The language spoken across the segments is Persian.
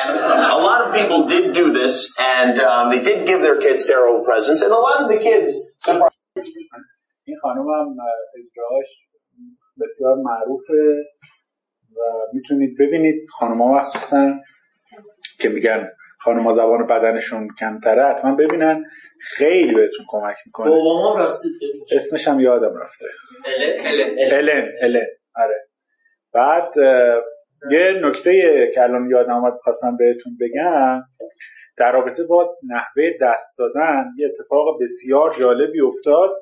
And a lot of people did do this, and um, they did give their kids sterile presents, and a lot of the kids. این خانم هم اجراش بسیار معروفه و می‌تونید ببینید خانم مخصوصا که میگن خانم زبان بدنشون کمتره حتما ببینن خیلی بهتون کمک می‌کنه بابام رفتید اسمش هم یادم رفته الن الن الن آره بعد یه نکته که الان یادم آمد خواستم بهتون بگم در رابطه با نحوه دست دادن یه اتفاق بسیار جالبی افتاد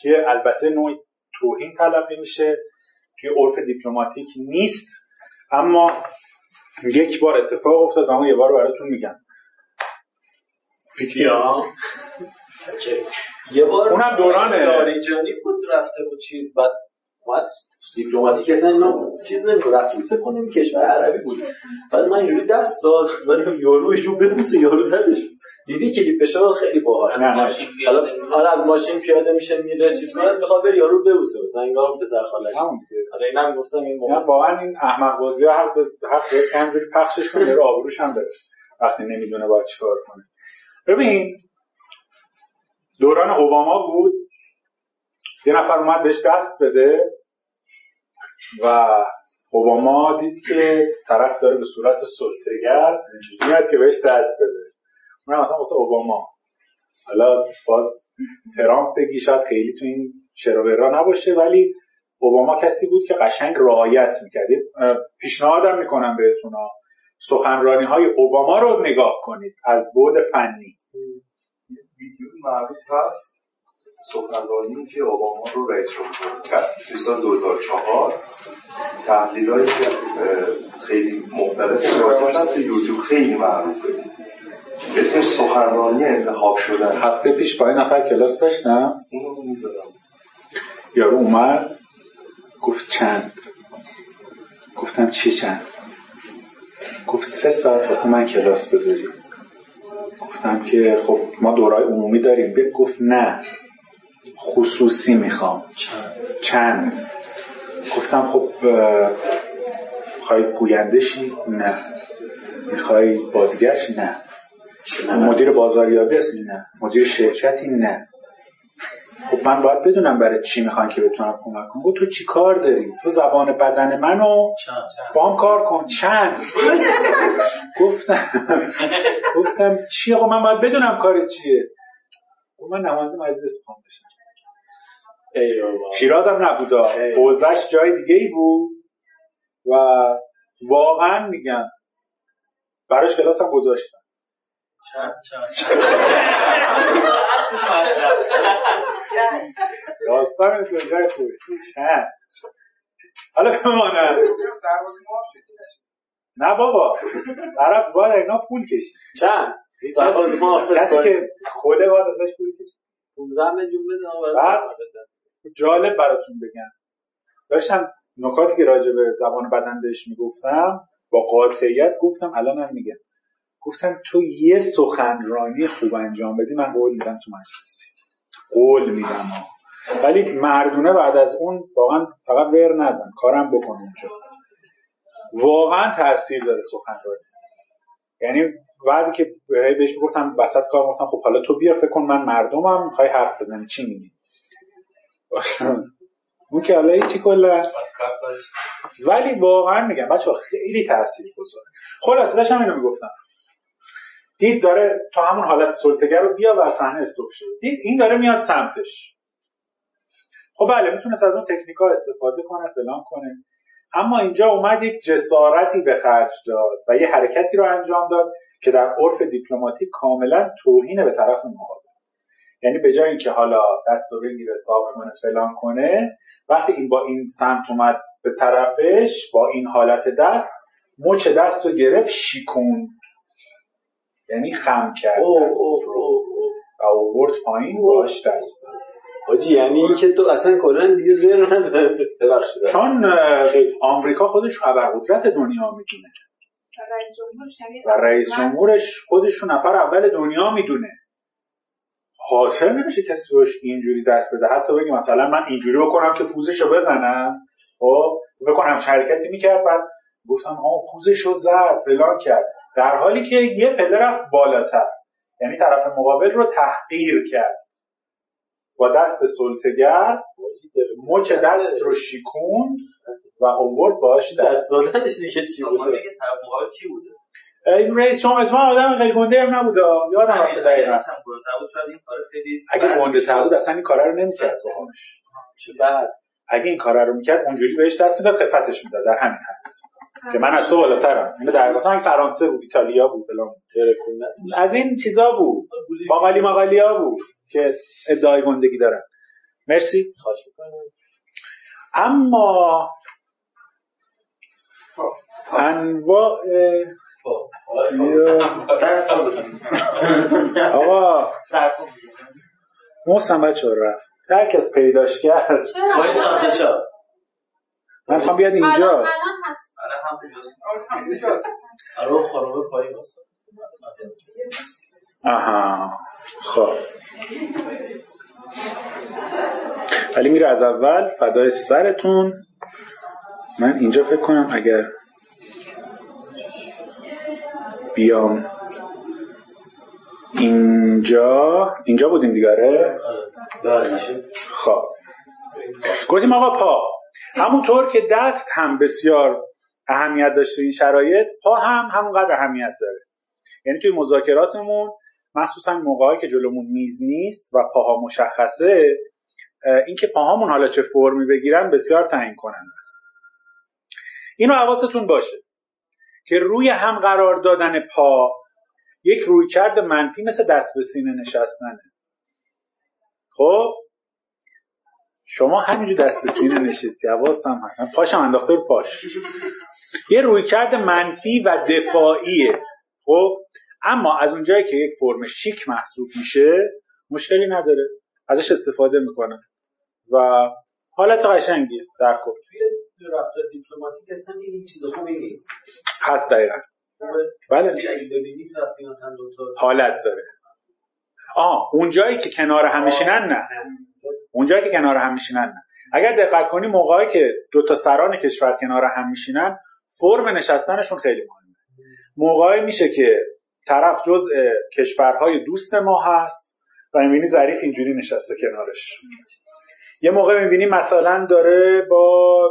که البته نوع توهین تلقی میشه توی عرف دیپلماتیک نیست اما یک بار اتفاق افتاد اما یه بار براتون میگم. یه بار اونم دوران لاریجانی بود رفته بود چیز بعد اومد. دیپلماتیک اصلا اینا چیز نمیگه رفت بود فکر کنم کشور عربی بود. بعد من اینجوری دست داد. من یارو یارو ببوسه یارو زدش. دیدی کلیپش ها خیلی باحال. حالا حالا از ماشین پیاده میشه میره چیز کنه. می‌خواد بره یارو ببوسه. مثلا انگار پسر خالش. حالا اینم گفتم این موقع. واقعا این احمق بازی ها حق حق به همجوری پخشش کنه رو آبروش هم داره وقتی نمی‌دونه باید چیکار کنه. ببین دوران اوباما بود. یه نفر اومد بهش دست بده و اوباما دید که طرف داره به صورت سلطگر میاد که بهش دست بده. اونم مثلا واسه اوباما. حالا باز ترامپ بگی شاید خیلی تو این شراورا نباشه ولی اوباما کسی بود که قشنگ رعایت می‌کرد. یه، اه، پیشنهادم می‌کنم بهتون. سخنرانی های اوباما رو نگاه کنید از بعد فنی. ویدیو معروف هست. سخنرانی که اوباما رو رئیس جمهور کرد توی سال 2004 تحلیلایی که اه، خیلی مختلف راجعش هست یوتیوب خیلی معروفه. اسمش سخنرانی انتخاب شدن. هفته پیش با این نفر کلاس داشتم. اونو می‌ذارم یارو اومد گفت چند؟ گفتم چی چند؟ گفت سه ساعت واسه من کلاس بذاری. گفتم که خب ما دورای عمومی داریم. بگه گفت نه. خصوصی می‌خوام. چند؟ گفتم خب می‌خوای گویندشی نه. می‌خوای بازیگرشی؟ نه. مدیر بازاریابی هستی؟ نه. مدیر شرکتی؟ نه. خب من باید بدونم برای چی می‌خوان که بتونم کمک کنم. تو چی کار داری؟ تو زبان بدن منو با هم کار کن. چند؟ گفتم. گفتم چی؟ آقا من باید بدونم کار چیه. گفت من نماینده مجلس می‌خوام بشم. بابا شیرازم نبودا. حوزش جای دیگه ای بود و واقعا میگم براش کلاسم گذاشتم. چند چند؟ داستان زنده خوبی. چند؟ حالا بمانم. نه بابا. طرف باید اینا پول کشید. چند؟ سرباز محافظ کسی. که خوده باید ازش پول کشید. 15 میلیون بده ما بعد؟ جالب براتون بگم. داشتم نکاتی که راجع به زبان بدن بهش می‌گفتم با قاطعیت گفتم الان هم میگم. گفتم تو یه سخنرانی خوب انجام بدی من قول میدم تو مجلسی. قول میدم. ولی مردونه بعد از اون واقعا فقط ور نزن کارم بکن اونجا. واقعا تاثیر داره سخنرانی. یعنی بعدی که بهش می‌گفتم وسط کار گفتم خب حالا تو بیا فکر کن من مردمم می‌خوای حرف بزنی چی میگی؟ اون که حالا هیچی کلا؟ ولی واقعا میگم بچه خیلی تاثیر گذاره. خلاص داشتم اینو می‌گفتم. دید داره تا همون حالت سلطگر رو بیا بر صحنه استوب شد دید این داره میاد سمتش. خب بله می‌تونست از اون تکنیکا استفاده کنه فلان کنه. اما اینجا اومد یک جسارتی به خرج داد و یه حرکتی رو انجام داد که در عرف دیپلماتیک کاملا توهین به طرف مقابل. یعنی به جای اینکه حالا دست رو بگیره صاف کنه فلان کنه وقتی این با این سمت اومد به طرفش با این حالت دست مچ دست رو گرفت شیکون یعنی خم کرد اوه دست رو. و آورد پایین باش دست. حاجی یعنی این که تو اصلا کلا دیگه زر نزن ببخشید. چون آمریکا خودش ابرقدرت دنیا می‌دونه. و رئیس جمهورش هم یه و رئیس من- جمهورش خودش رو نفر اول دنیا می‌دونه. حاصل نمیشه کسی بهش اینجوری دست بده. حتی بگی مثلا من اینجوری بکنم که پوزشو بزنم. خب بکنم. همچه حرکتی می‌کرد بعد گفتم آه پوزشو زد فلان کرد. در حالی که یه پله رفت بالاتر. یعنی طرف مقابل رو تحقیر کرد. با دست سلطگر مچ دست رو شیکوند و اوورد باش دست. دست دادنش دیگه چی بوده؟ میگه طرف مقابل کی بوده؟ این رئیس شما اتفاقا آدم خیلی گنده هم نبود یادم رفته دقیقا. هم بود شاید این کار خیلی اگه گنده. تر بود اصلا این کارا رو نمی‌کرد باهاش چه بعد. اگه این کارا رو می‌کرد اونجوری بهش دست می‌داد خفتش می‌داد در همین حد. که من از تو بالاترم. اینو در واقع فرانسه بود ایتالیا بود فلان از این چیزا بود. باقالی مقالیا بود که ادعای گندگی دارن. مرسی. خواهش می‌کنم. اما انواع آقا. محسن بچه رفت. هر کس پیداش کرد؟ وای سمت چپ من می‌خوام بیاد اینجا. الان واسه آها. خب. ولی میره از اول. فدای سرتون. من اینجا فکر کنم اگر بیام. اینجا؟ اینجا بودیم دیگره؟ خب. گفتیم آقا پا. همونطور که دست هم بسیار اهمیت داشته این شرایط پا هم همونقدر اهمیت داره. یعنی توی مذاکراتمون مخصوصا موقعی که جلومون میز نیست و پاها مشخصه اینکه پاهامون حالا چه فرمی بگیرن بسیار تعیین کننده است. اینو حواستون باشه. که روی هم قرار دادن پا یک رویکرد منفی مثل دست به سینه نشستنه. خب؟ شما همینجور دست به سینه نشستی. من پاشم انداخته پاش. یه رویکرد منفی و دفاعیه. خب؟ اما از اونجایی که یک فرم شیک محسوب میشه مشکلی نداره. ازش استفاده می‌کنن و حالت قشنگیه. در کل توی رفتار دیپلماتیک اصلا این چیز خوبی نیست. هست دقیقا. بله. دکتر حالت داره. آه اونجایی که کنار هم میشینن نه. اونجایی که کنار هم میشینن نه. اگر دقت کنی موقعی که دو تا سران کشور کنار هم میشینن فرم نشستنشون خیلی مهمه. موقعی میشه که طرف جزء کشورهای دوست ما هست و می‌بینی ظریف اینجوری نشسته کنارش. یه موقع می‌بینی مثلا داره با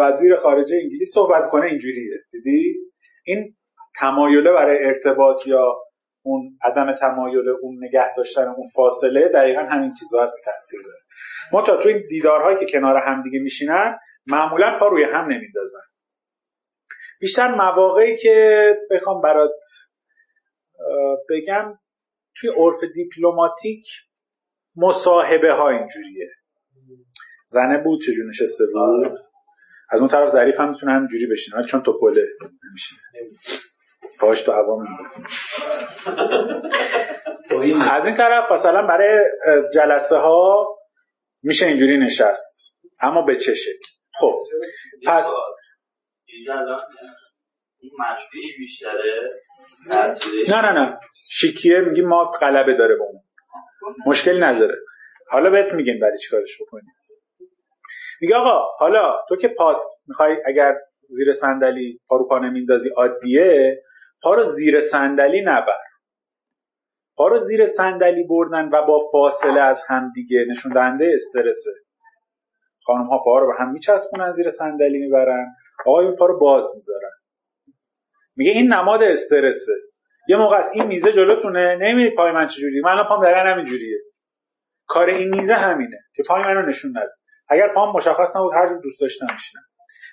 وزیر خارجه انگلیس صحبت کنه اینجوریه. دیدی؟ این تمایله برای ارتباط یا اون عدم تمایل اون نگه داشتن اون فاصله دقیقا همین چیزا هست که تاثیر داره. ما تا تو این دیدارهایی که کنار هم دیگه میشینن معمولا پا روی هم نمیندازن. بیشتر مواقعی که بخوام برات بگم توی عرف دیپلماتیک مصاحبه ها اینجوریه. زنه بود چجور نشسته بود؟ از اون طرف ظریف هم می‌تونه همینجوری بشینه ولی چون توپله نمیشینه. پاش تو هوا میمونه. از این طرف مثلا برای جلسه ها میشه اینجوری نشست اما به چه شکل؟ خب پس بیشتره نه نه نه. شیکیه میگیم ما غلبه داره با اون. مشکلی نداره. حالا بهت میگیم برای چیکارش بکنیم. میگه آقا حالا تو که پات می‌خوای اگر زیر صندلی پا رو پا نمیندازی عادیه. پا رو زیر صندلی نبر. پا رو زیر صندلی بردن و با فاصله از هم دیگه نشون دهنده استرسه. خانم ها پا رو به هم میچسبونن زیر صندلی می‌برن. آقایون پا رو باز می‌ذارن. میگه این نماد استرسه. یه موقع از این میزه جلوتونه. نمیدی پای من چجوری من الان پام دقیقا همین جوریه کار این میزه همینه که پای منو نشون نده. اگر پام مشخص نبود هر جور دوست داشتم میشینم.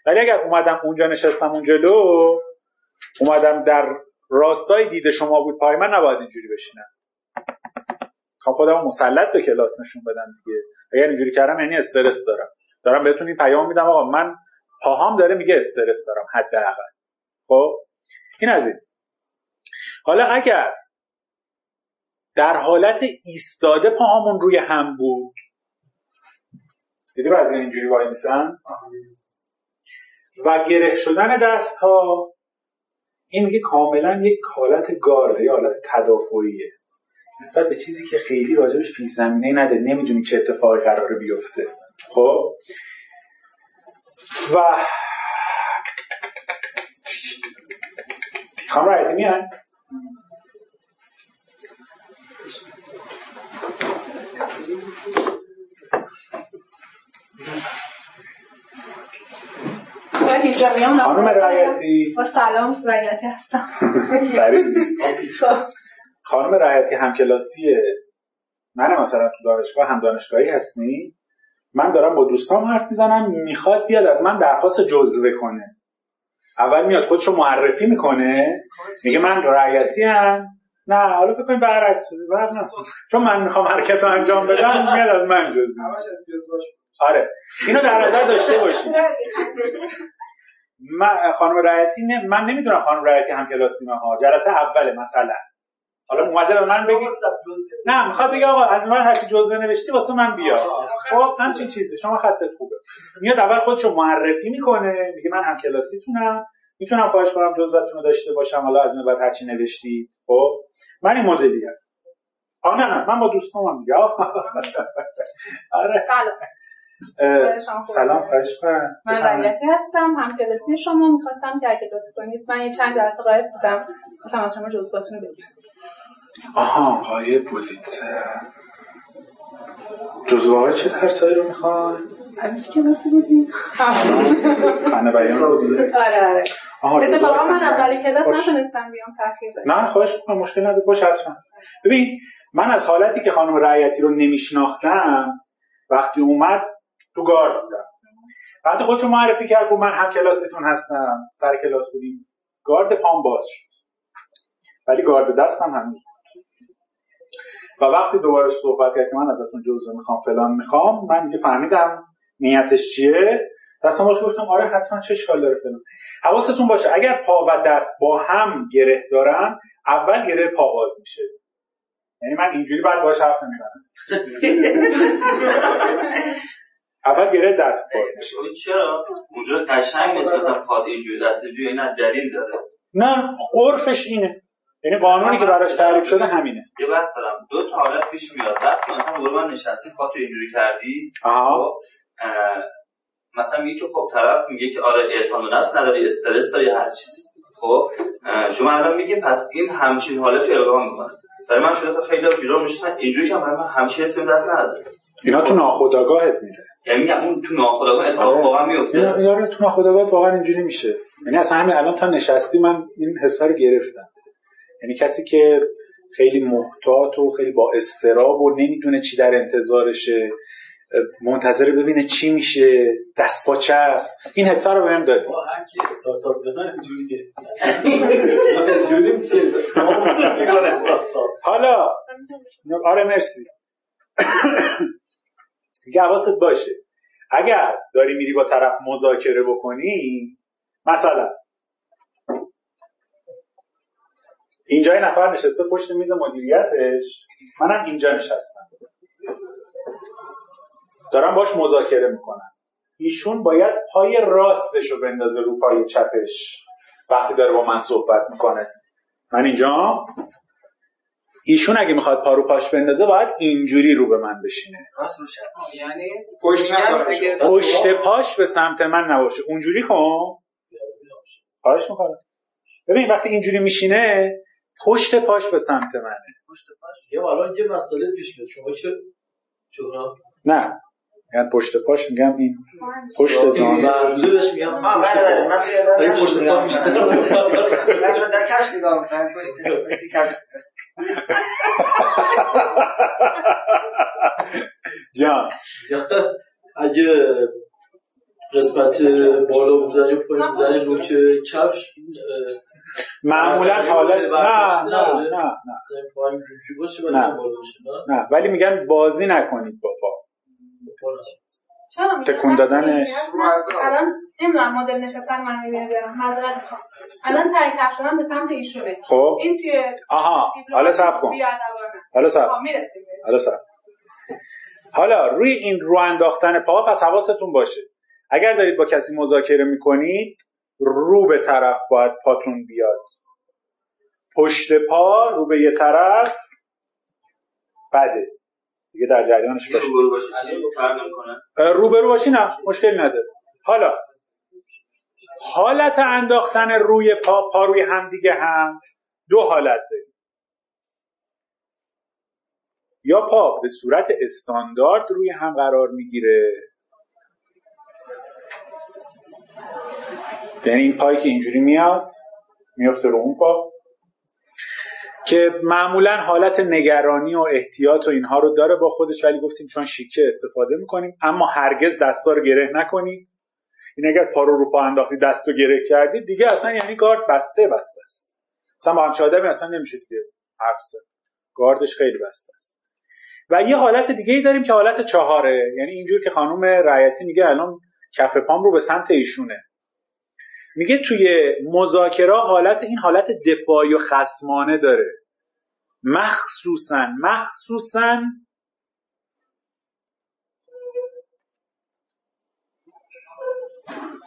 ولی اگر اومدم اونجا نشستم اون جلو اومدم در راستای دید شما بود پای من نباید اینجوری بشینم. خب خودم مسلط به کلاس نشون بدم دیگه. اگر اینجوری کردم یعنی استرس دارم. دارم بهتون این پیام میدم آقا من پاهام داره میگه استرس دارم حداقل. خب؟ این از این. حالا اگر در حالت ایستاده پاهامون روی هم بود دیدی بعضی اینجوری وای میسن؟ و گره شدن دست ها این میگه کاملا یک حالت گارده یه حالت تدافعیه. نسبت به چیزی که خیلی راجبش پیش زمینه نده نمی‌دونی چه اتفاقی قراره بیفته. خب؟ و خانم رایتی میان با اینجا میام خانم رایتی با سلام رایتی هستم. خانم رایتی همکلاسیه من مثلا تو دانشگاه هم دانشگاهی هستی من دارم با دوستام حرف می‌زنم می‌خواد بیاد از من درخواست جزوه کنه. اول میاد خودشو معرفی می‌کنه. میگه من رعیتی هم نه حالا فکر کنید برعکس شده. برق نه. چون من می‌خوام حرکت رو انجام بدم میاد از من جزوه. آره. اینو در نظر داشته باشید من خانم رعیتی نه من نمی‌دونم خانم رعیتی هم کلاسی ها. جلسه اوله مثلا. حالا اومده به من بگی نه می‌خواد بگه آقا از من هرچی جزوه نوشتی واسه من بیا. خب همچین چیزی. شما خطت خوبه. میاد اول خودشو معرفی می‌کنه. میگه من هم کلاسیتونم. می‌تونم خواهش کنم جزوتون رو داشته باشم. حالا از این بعد هرچی نوشتی. خب من این مدلی آه نه نه من با دوستامم میگه آره سلام؟ سلام خواهش کنم من رایتی هستم هم کلاسی شما می‌خواستم که اگه لطف کنید من یه چند جلسه غایب بودم. خواستم از شما جزواتون رو بگیرم. آها قایب بودید. جزوه چه درسایی رو؟ اول چه کلاسی بودیم؟ خانه بیان بودید آره آره. اتفاقا من خانه اول بیان. کلاس. نتونستم بیام تاخیر نه خواهش مشکل نداره. باش حتما. ببین من از حالتی که خانم رعیتی رو نمیشناختم وقتی اومد تو گارد بودم. وقتی خودشو معرفی کرد گفت من هم کلاستون هستم سر کلاس بودیم. گارد پام باز شد. ولی گارد دستم هنوز. و وقتی دوباره صحبت کرد که من ازتون جزوه می‌خوام فلان می‌خوام من دیگه فهمیدم نیتش چیه. دستم باش گفتم آره حتما چه اشکال داره فلان. حواستون باشه اگر پا و دست با هم گره دارن اول گره پا باز میشه. یعنی من اینجوری بعد باش حرف نمی‌زنم. اول گره دست باز میشه. چرا؟ اونجا قشنگ نیست مثلا پاد اینجوری دست اینجوری نه دلیل داره. نه عرفش اینه. یعنی قانونی که براش تعریف شده همینه. یه بحث دارم. دو تا حالت پیش میاد. وقتی مثلا قربان من نشستی پاتو اینجوری کردی. آها. خب، مثلا میگه که خب طرف میگه که آره اعتماد نفس نداری استرس داری هر چیزی. خب شما الان میگه پس این همچین حالت رو القا می‌کنه. برای من شده خیلی جورا میشستن. اینجوری که من همچین حسی به دست نداره. اینا تو ناخودآگاهت میره. یعنی میگم اون تو ناخودآگاه اتفاق. واقعا میفته. اینا رو تو ناخودآگاه واقعا اینجوری میشه. یعنی اصلا همین الان تا نشستی من این حسا رو گرفتم. یعنی کسی که خیلی محتاط و خیلی با استراب و نمی‌دونه چی در انتظارشه منتظر ببینه چی میشه دست پاچه است. این حسا رو بهم داد. هر کی استارتاپ اینجوری میشه. حالا. آره مرسی. دیگه حواست باشه. اگر داری میری با طرف مذاکره بکنی مثلا. اینجا یه نفر نشسته پشت میز مدیریتش. منم اینجا نشستم. دارم باش مذاکره می‌کنم ایشون باید پای راستش رو بندازه رو پای چپش. وقتی داره با من صحبت می‌کنه. من اینجا؟ ایشون اگه می‌خواد پا رو پاش بندازه باید اینجوری رو به من بشینه. یعنی پشت پشت پاش به سمت من نباشه. اونجوری کن. خواهش می‌کنم. ببین وقتی اینجوری میشینه پشت پاش به سمت منه. یه الان یه مسئله پیش میاد. شما که چون نه. یعنی پشت پاش میگم این پشت زانو مردوده بهش میگم آه بله بله من پشت پا می‌شینم. من در کفش نگاه می‌کنم پشت پشت جان یا اگه قسمت بالا بودن یا پایین بودن نوک کفش معمولا حالا نه نه. نه نه نه. ولی میگن بازی نکنید با پا؟ تکون دادنش. الان نمی‌دونم مدل نشستن من می‌بینه برم. معذرت می‌خوام. الان تای کفش من به سمت ایشونه خب؟ این توی آها حالا صبر کن. حالا صبر. حالا صبر. حالا روی این رو انداختن پا پس حواستون باشه. اگر دارید با کسی مذاکره می‌کنید رو به طرف باید پاتون بیاد. پشت پا رو به یه طرف بده. دیگه در جریانش یه باشه. روبرو باشی نه مشکلی نداره حالا حالت انداختن روی پا پا روی همدیگه هم دو حالت داریم. یا پا به صورت استاندارد روی هم قرار می‌گیره. یعنی این پایی که اینجوری میاد میفته رو اون پا. که معمولا حالت نگرانی و احتیاط و اینها رو داره با خودش ولی گفتیم چون شیکه استفاده می‌کنیم اما هرگز دستا رو گره نکنید این اگر پا رو پا انداختی دست رو گره کردید دیگه اصلا یعنی گارد بسته بسته است. مثلا با همچه آدمی اصلا نمیشه دیگه حرف گاردش خیلی بسته است. و یه حالت دیگه ای داریم که حالت چهاره. یعنی اینجور که خانم رعیتی میگه الان کف پام رو به سمت ایشونه. میگه توی مذاکره حالت این حالت دفاعی و خسمانه داره. مخصوصا مخصوصا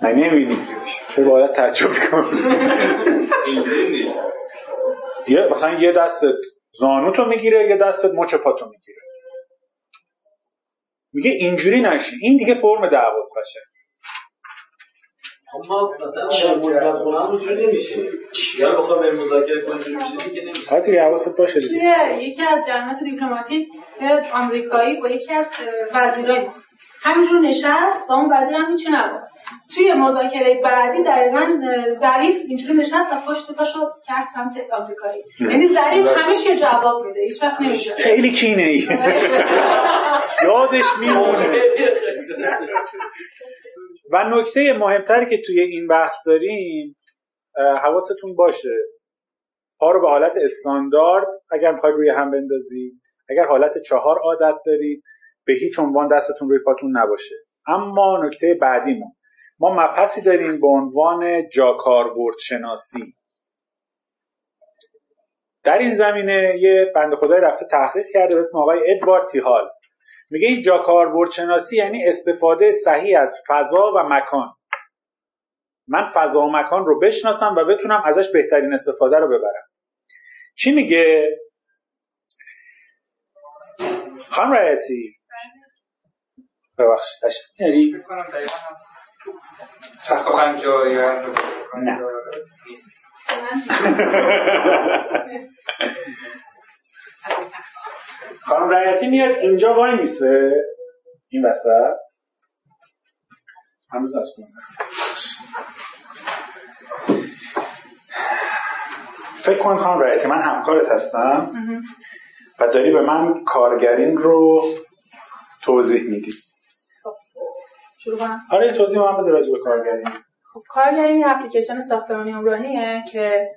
من نمیدیم چه باید تعجب کنم یه مثلا یه دستت زانوتو می‌گیره یه دستت مچ پاتو می‌گیره. میگه اینجوری نشی این دیگه فرم دعواست قشنگ. خب ما مثلا مدت خونم اونجوری نمیشه. یا بخوام به مذاکره کنیم میشه دیگه نمیشه. حتی حواست باشه دیگه. یکی از جمعیت دیپلماتیک آمریکایی با یکی از وزیرای همینجور نشست با اون وزیر هم هیچی نبود. توی مذاکره بعدی دقیقا ظریف اینجوری نشست و پشت پاشو کرد سمت آمریکایی. یعنی ظریف همیشه جواب میده هیچ وقت نمیشه. خیلی کینه ای یادش میمونه. و نکته مهمتری که توی این بحث داریم حواستون باشه. پا رو به حالت استاندارد اگر می‌خواید روی هم بندازید اگر حالت چهار عادت دارید به هیچ عنوان دستتون روی پاتون نباشه. اما نکته بعدیمون. ما مبحثی داریم به عنوان جاکاربرد شناسی در این زمینه یه بند خدای رفته تحقیق کرده به اسم آقای ادوارد تیهال. میگه این جاکاربرد شناسی یعنی استفاده صحیح از فضا و مکان. من فضا و مکان رو بشناسم و بتونم ازش بهترین استفاده رو ببرم. چی میگه؟ خانم رایتی ببخشید یعنی یا نه. نیست. خانم رایتی میاد اینجا وای میسه. این وسط. هنوز از فکر کن خانم رایتی من همکارت هستم و داری به من کارگرین رو توضیح میدی. شروع کنم. آره توضیح من بده راجع به کارگرین. خب کارگرین اپلیکیشن ساختمانی عمرانیه که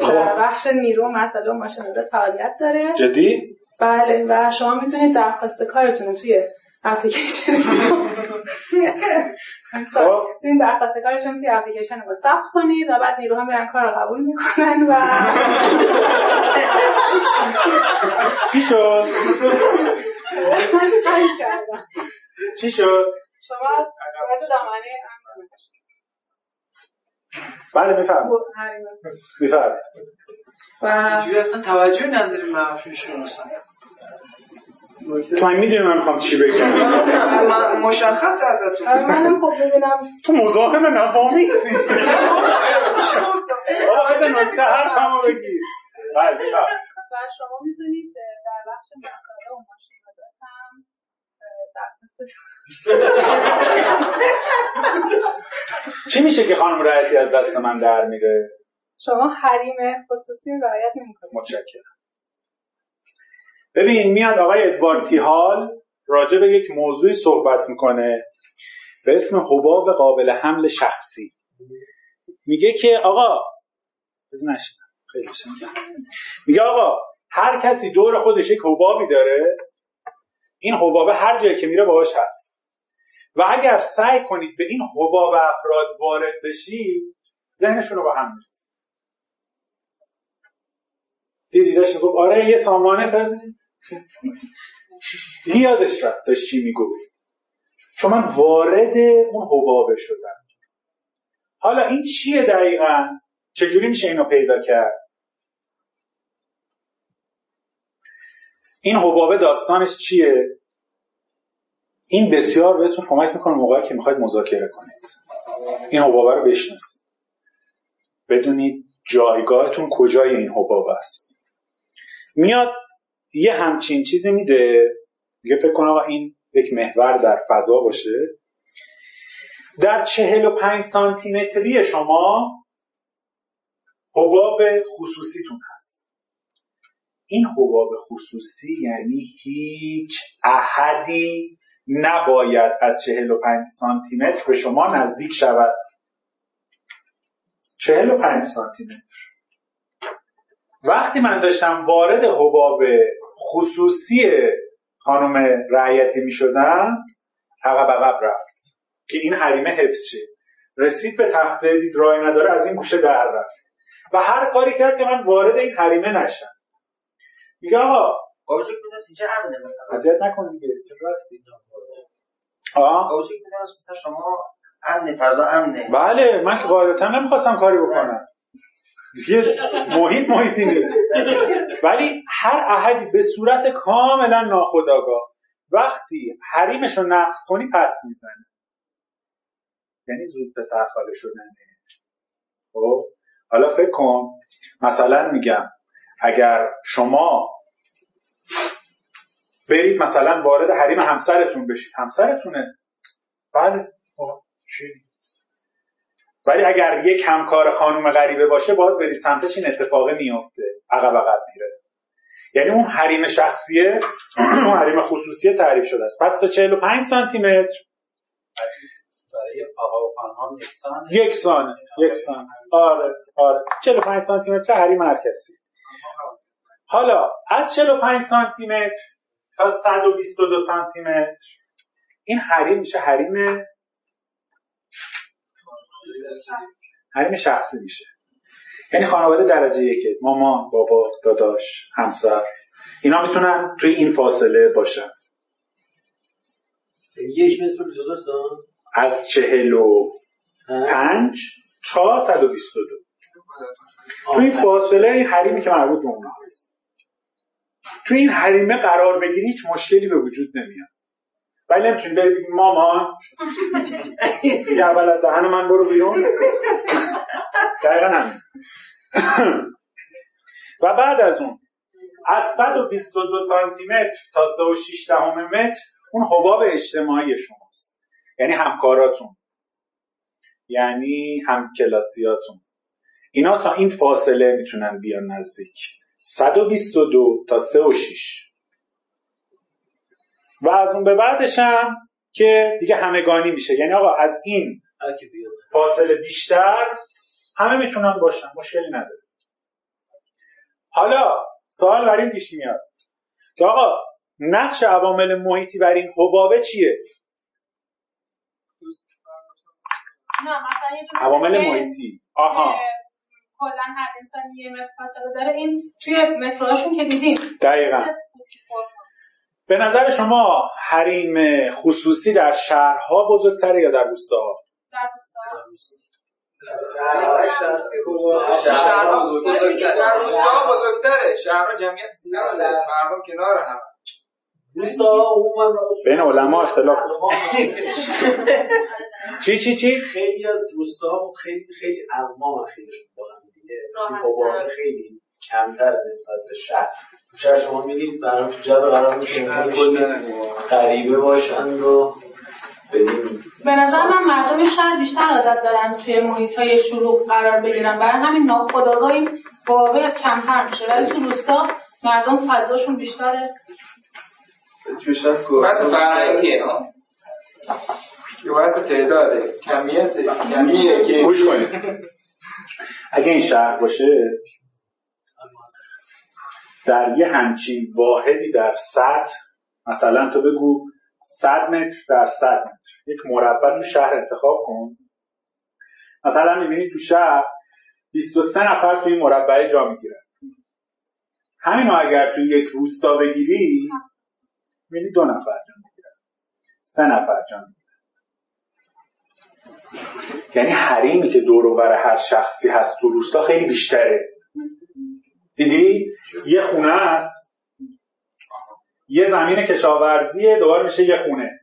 خب. بخش نیرو و ماشینالات فعالیت داره جدی؟ بله و شما می‌تونید درخواست کارتون توی اپلیکیشن خب. این درخواست کارتون توی اپلیکیشن رو ثبت کنید و بعد نیروها میرن کار رو قبول می‌کنن و چی شد؟ چی شد؟ شما از وارد دامنه. بله میفهم همین. میفهم و اینجوری اصلا توجه نداریم به حرفشون اصلا تو من می‌دونی من می‌خوام چی بگم؟ من- مشخص ازتون. آره، منم خب ببینم تو مزاحم نوام نیستی. بابا بزن نکته حرفمو بگیر بله بفرمایید. و شما می‌تونید در بخش مسائل و ماشینالات هم درخواست چی میشه که خانم رایتی از دست من در میره؟ شما حریم خصوصی رعایت نمی‌کنید. متشکرم. ببین میاد آقای ادوارد تیهال راجع به یک موضوعی صحبت می‌کنه به اسم حباب قابل حمل شخصی. میگه که آقا. خیلی. میگه آقا هر کسی دور خودش یک حبابی داره این حبابه هر جایی که میره باهاش هست. و اگر سعی کنید به این حباب افراد وارد بشید ذهنشون رو با هم می‌رسید دیدی داشت می‌گفت آره یه سامانه فرد یادش رفت داشت چی می‌گفت. چون من وارد اون حبابه شدم. حالا این چیه دقیقا؟ چجوری میشه اینو پیدا کرد؟ این حبابه داستانش چیه؟ این بسیار بهتون کمک می‌کنه موقعی که می‌خواید مذاکره کنید. این حبابه رو بشناسید. بدونید جایگاهتون کجای این حباب است. میاد یه همچین چیزی میده. میگه فکر کنم آقا این یک محور در فضا باشه. در چهل و پنج سانتی متری شما حباب خصوصیتون هست. این حباب خصوصی یعنی هیچ احدی نباید از 45 سانتی متر به شما نزدیک شود. 45 سانتی متر وقتی من داشتم وارد حباب خصوصی خانم رعیتی می شدم عقب عقب رفت که این حریمه حفظ شه. رسید به تخته دید رای نداره از این گوشه در رفت. و هر کاری کرد که من وارد این حریمه نشم. میگه آقا می‌دونست اینجا امنه مثلا. اذیت نکن دیگه. چرا رفتی؟ آه. مثلا شما امنه فضا امنه. بله من که قاعدتا نمی‌خواستم کاری بکنم. یه محیط محیطی نیست. ولی هر احدی به صورت کاملا ناخودآگاه وقتی حریمش رو نقص کنی پس می‌زنه. یعنی زود به سرخاله شدنه. خب؟ حالا فکر کن مثلا میگم اگر شما برید مثلا وارد حریم همسرتون بشید. همسرتونه. بله. ولی اگر یک همکار خانم غریبه باشه باز برید سمتش این اتفاقه میفته. عقب عقب میره. یعنی اون حریم شخصیه اون حریم خصوصیه تعریف شده است. پس تا 45 سانتی متر برای آقا و خانم یکسان یکسان یکسان آره آره. 45 سانتی متر حریم مرکزی حالا از 45 سانتی متر تا 122 سانتی متر این حریم میشه حریم حریم شخصی میشه. یعنی خانواده درجه یکه مامان بابا داداش همسر. اینا می‌تونن توی این فاصله باشن. یک متر و 22 سان از چهل و پنج تا 122 تو این فاصله این حریمی که مربوط به اونها هست. تو این حریمه قرار بگیری هیچ مشکلی به وجود نمیاد. ولی نمی‌تونی بگی مامان اول از دهن من برو بیرون. دقیقا همین. و بعد از اون از 122 سانتی متر تا 3.6 دهم متر اون حباب اجتماعی شماست. یعنی همکاراتون. یعنی همکلاسیاتون. اینا تا این فاصله می‌تونن بیان نزدیک. 122 تا 3 و 6 و از اون به بعدش هم که دیگه همگانی میشه. یعنی آقا از این فاصله بیشتر همه می‌تونن باشن مشکلی نداره. حالا سوال بر این پیش میاد که آقا نقش عوامل محیطی بر این حبابه چیه؟ نه مثلا عوامل محیطی. آها. کلا هر انسان یه متر فاصله داره. این توی متروهاشون که دیدیم. دقیقا. به نظر شما حریم خصوصی در شهرها بزرگتره یا در روستاها؟ در روستا شهرها بزرگتره. در روستا بزرگتره. شهرها جمعیت زیاده مردم کنار هم. بین علما اختلاف. چی چی چی؟ خیلی از روستا خیلی خیلی اقوام خیلیشون با تر. خیلی کمتر نسبت به شهر. تو شهر شما می‌دید برام تو جبه قرار می‌کنید کلی غریبه باشند و بدین به نظر من مردم شهر بیشتر عادت دارن توی محیط های شروع قرار بگیرن. برای همین ناخودآگاه این بابه کمتر میشه. ولی تو روستا مردم فضاشون بیشتره. بحث فرهنگیه ها یه بحث تعداده. کمیت کمیه که گوش کنید. اگه این شهر باشه در یه همچین واحدی در سطح مثلا تو بگو 100 متر در 100 متر. یک مربع تو شهر انتخاب کن. مثلا می‌بینی تو شهر 23 نفر تو این مربع جا می‌گیرن. همینو اگر تو یک روستا بگیری می‌بینی دو نفر جا می‌گیرن. سه نفر جا می‌گیرن. یعنی حریمی که دور و بر هر شخصی هست تو روستا خیلی بیشتره. دیدی؟ یه خونه است. یه زمین کشاورزیه دوباره میشه یه خونه.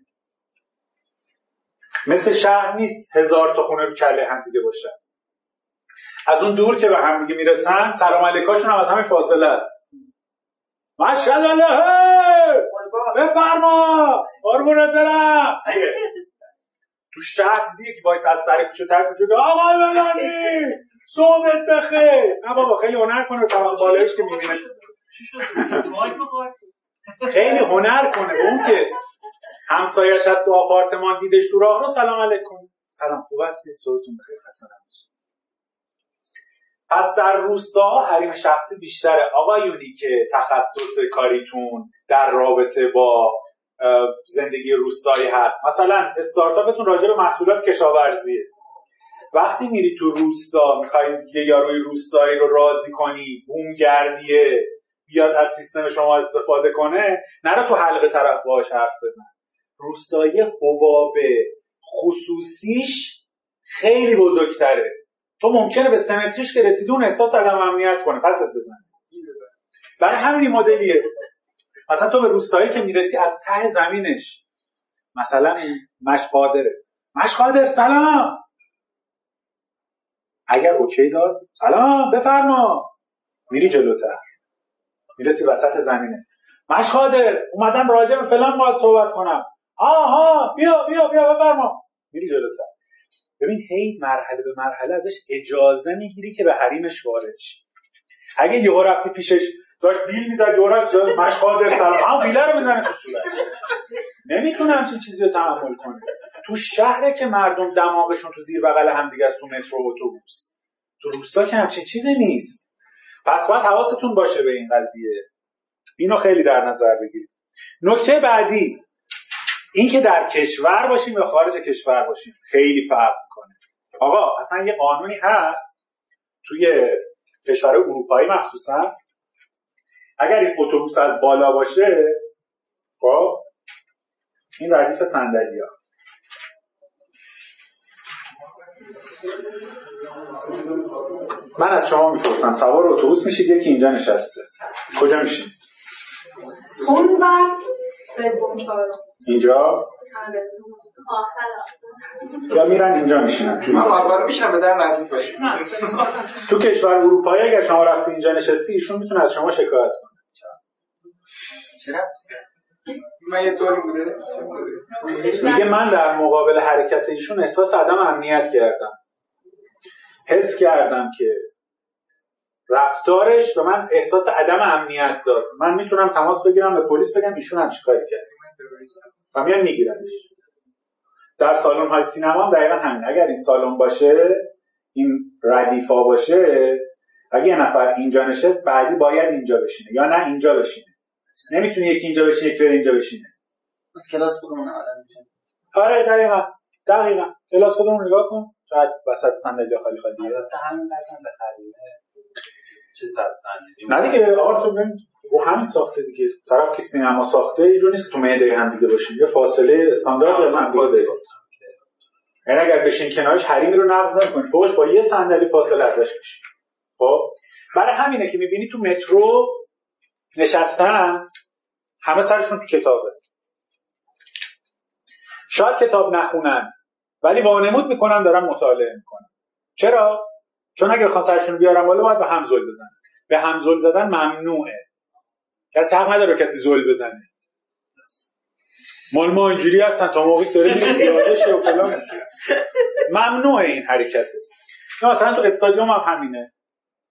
مثل شهر نیست هزار تا خونه کله هم دیگه باشن از اون دور که به هم دیگه می‌رسن سلام علیکاشون هم از همین فاصله است. ماشاءالله بفرما! قربونت برم! تو شهر دیگه که باعث از سر کوچه تر کوچه آقای بلانی صبحت بخیر. نه بابا خیلی هنر کنه طبق بالایش که می‌بینه. خیلی هنر کنه. اون که همسایش از تو آپارتمان دیدش تو راه رو سلام علیکم. سلام خوب هستید؟ صورتون بخیر. حسن پس در روستا حریم شخصی بیشتره. آقایونی که تخصص کاریتون در رابطه با زندگی روستایی هست. مثلا استارتاپتون راجع به محصولات کشاورزیه. وقتی میری تو روستا می‌خوای یه یاروی روستایی رو راضی کنی بومگردیه بیاد از سیستم شما استفاده کنه نرو تو حلقه طرف باش حرف بزن. روستایی حباب خصوصیش خیلی بزرگتره. تو ممکنه به سمتریش که رسیدی اون احساس عدم امنیت کنه پست بزن. برای همین مدلیه. مثلا تو به روستایی که می‌رسی از ته زمینش. مثلا مشقادره مشقادر سلام! اگر اوکی داد سلام بفرما! میری جلوتر. می‌رسی وسط زمینه. مشقادر اومدم راجع به فلان باید صحبت کنم. آها بیا بیا بیا بفرما! میری جلوتر. ببین هی مرحله به مرحله ازش اجازه می‌گیری که به حریمش وارد اگه یهو رفتی پیشش داشت بیل می‌زد دورت مشقادر سلام هم بیله رو می‌زنه تو صورت. نمی‌تونه همچین چیزی رو تحمل کنه. تو شهره که مردم دماغشون تو زیر بغل همدیگه است تو مترو اتوبوس تو روستا که همچین چیزی نیست. پس باید حواستون باشه به این قضیه. اینو خیلی در نظر بگیرید. نکته بعدی اینکه در کشور باشیم یا خارج کشور باشیم خیلی فرق می‌کنه. آقا اصلا یه قانونی هست توی کشور اروپایی مخصوصا اگر این اتوبوس از بالا باشه خب این ردیف صندلی ها من از شما می‌پرسم سوار اتوبوس میشید؟ یکی اینجا نشسته. کجا میشید اون بر اینجا؟ آره. یا میرن اینجا میشینن. من به در نزدیک باشیم تو کشور اروپایی اگر شما رفتی اینجا نشستی ایشون می‌تونه از شما شکایت؟ میگه من در مقابل حرکت ایشون احساس عدم امنیت کردم. حس کردم که رفتارش به من احساس عدم امنیت داد. من می‌تونم تماس بگیرم به پلیس بگم ایشون هم چیکار کرد. و میان میگیرنش. در سالن های سینما هم دقیقا همین. اگر این سالن باشه این ردیفا باشه اگه یه نفر اینجا نشست بعدی باید اینجا بشینه. یا نه اینجا بشینه. نمی‌تونه یکی اینجا بشینه یکی اینجا بشینه. بس کلاس بگم آره دقیقا. دقیقا. کلاس خودمون نگاه کن. شاید وسط صندلی خالی خالی. همین قدم به خریمه چیز هستن. نه دیگه آرتو و همین ساخته دیگه. طرف که سینما ساخته یه نیست که تو معده هم دیگه باشین یه فاصله استاندارد از هم دیگه یعنی اگر بشین کنارش حریمی رو نقض نکنید فوقش با یه صندلی فاصله ازش بشین. خب؟ برای همینه که می‌بینی تو مترو نشستن همه سرشون تو کتابه. شاید کتاب نخونن ولی وانمود می‌کنن دارن مطالعه می‌کنن. چرا؟ چون اگر خواهن سرشون بیارن بالا باید به هم زل بزنن. به هم زل زدن ممنوعه. کسی حق نداره کسی زل بزنه. مال ما اینجوری هستن تا موقعی داره میره و فلان ممنوع این حرکته مثلا تو استادیوم هم همینه.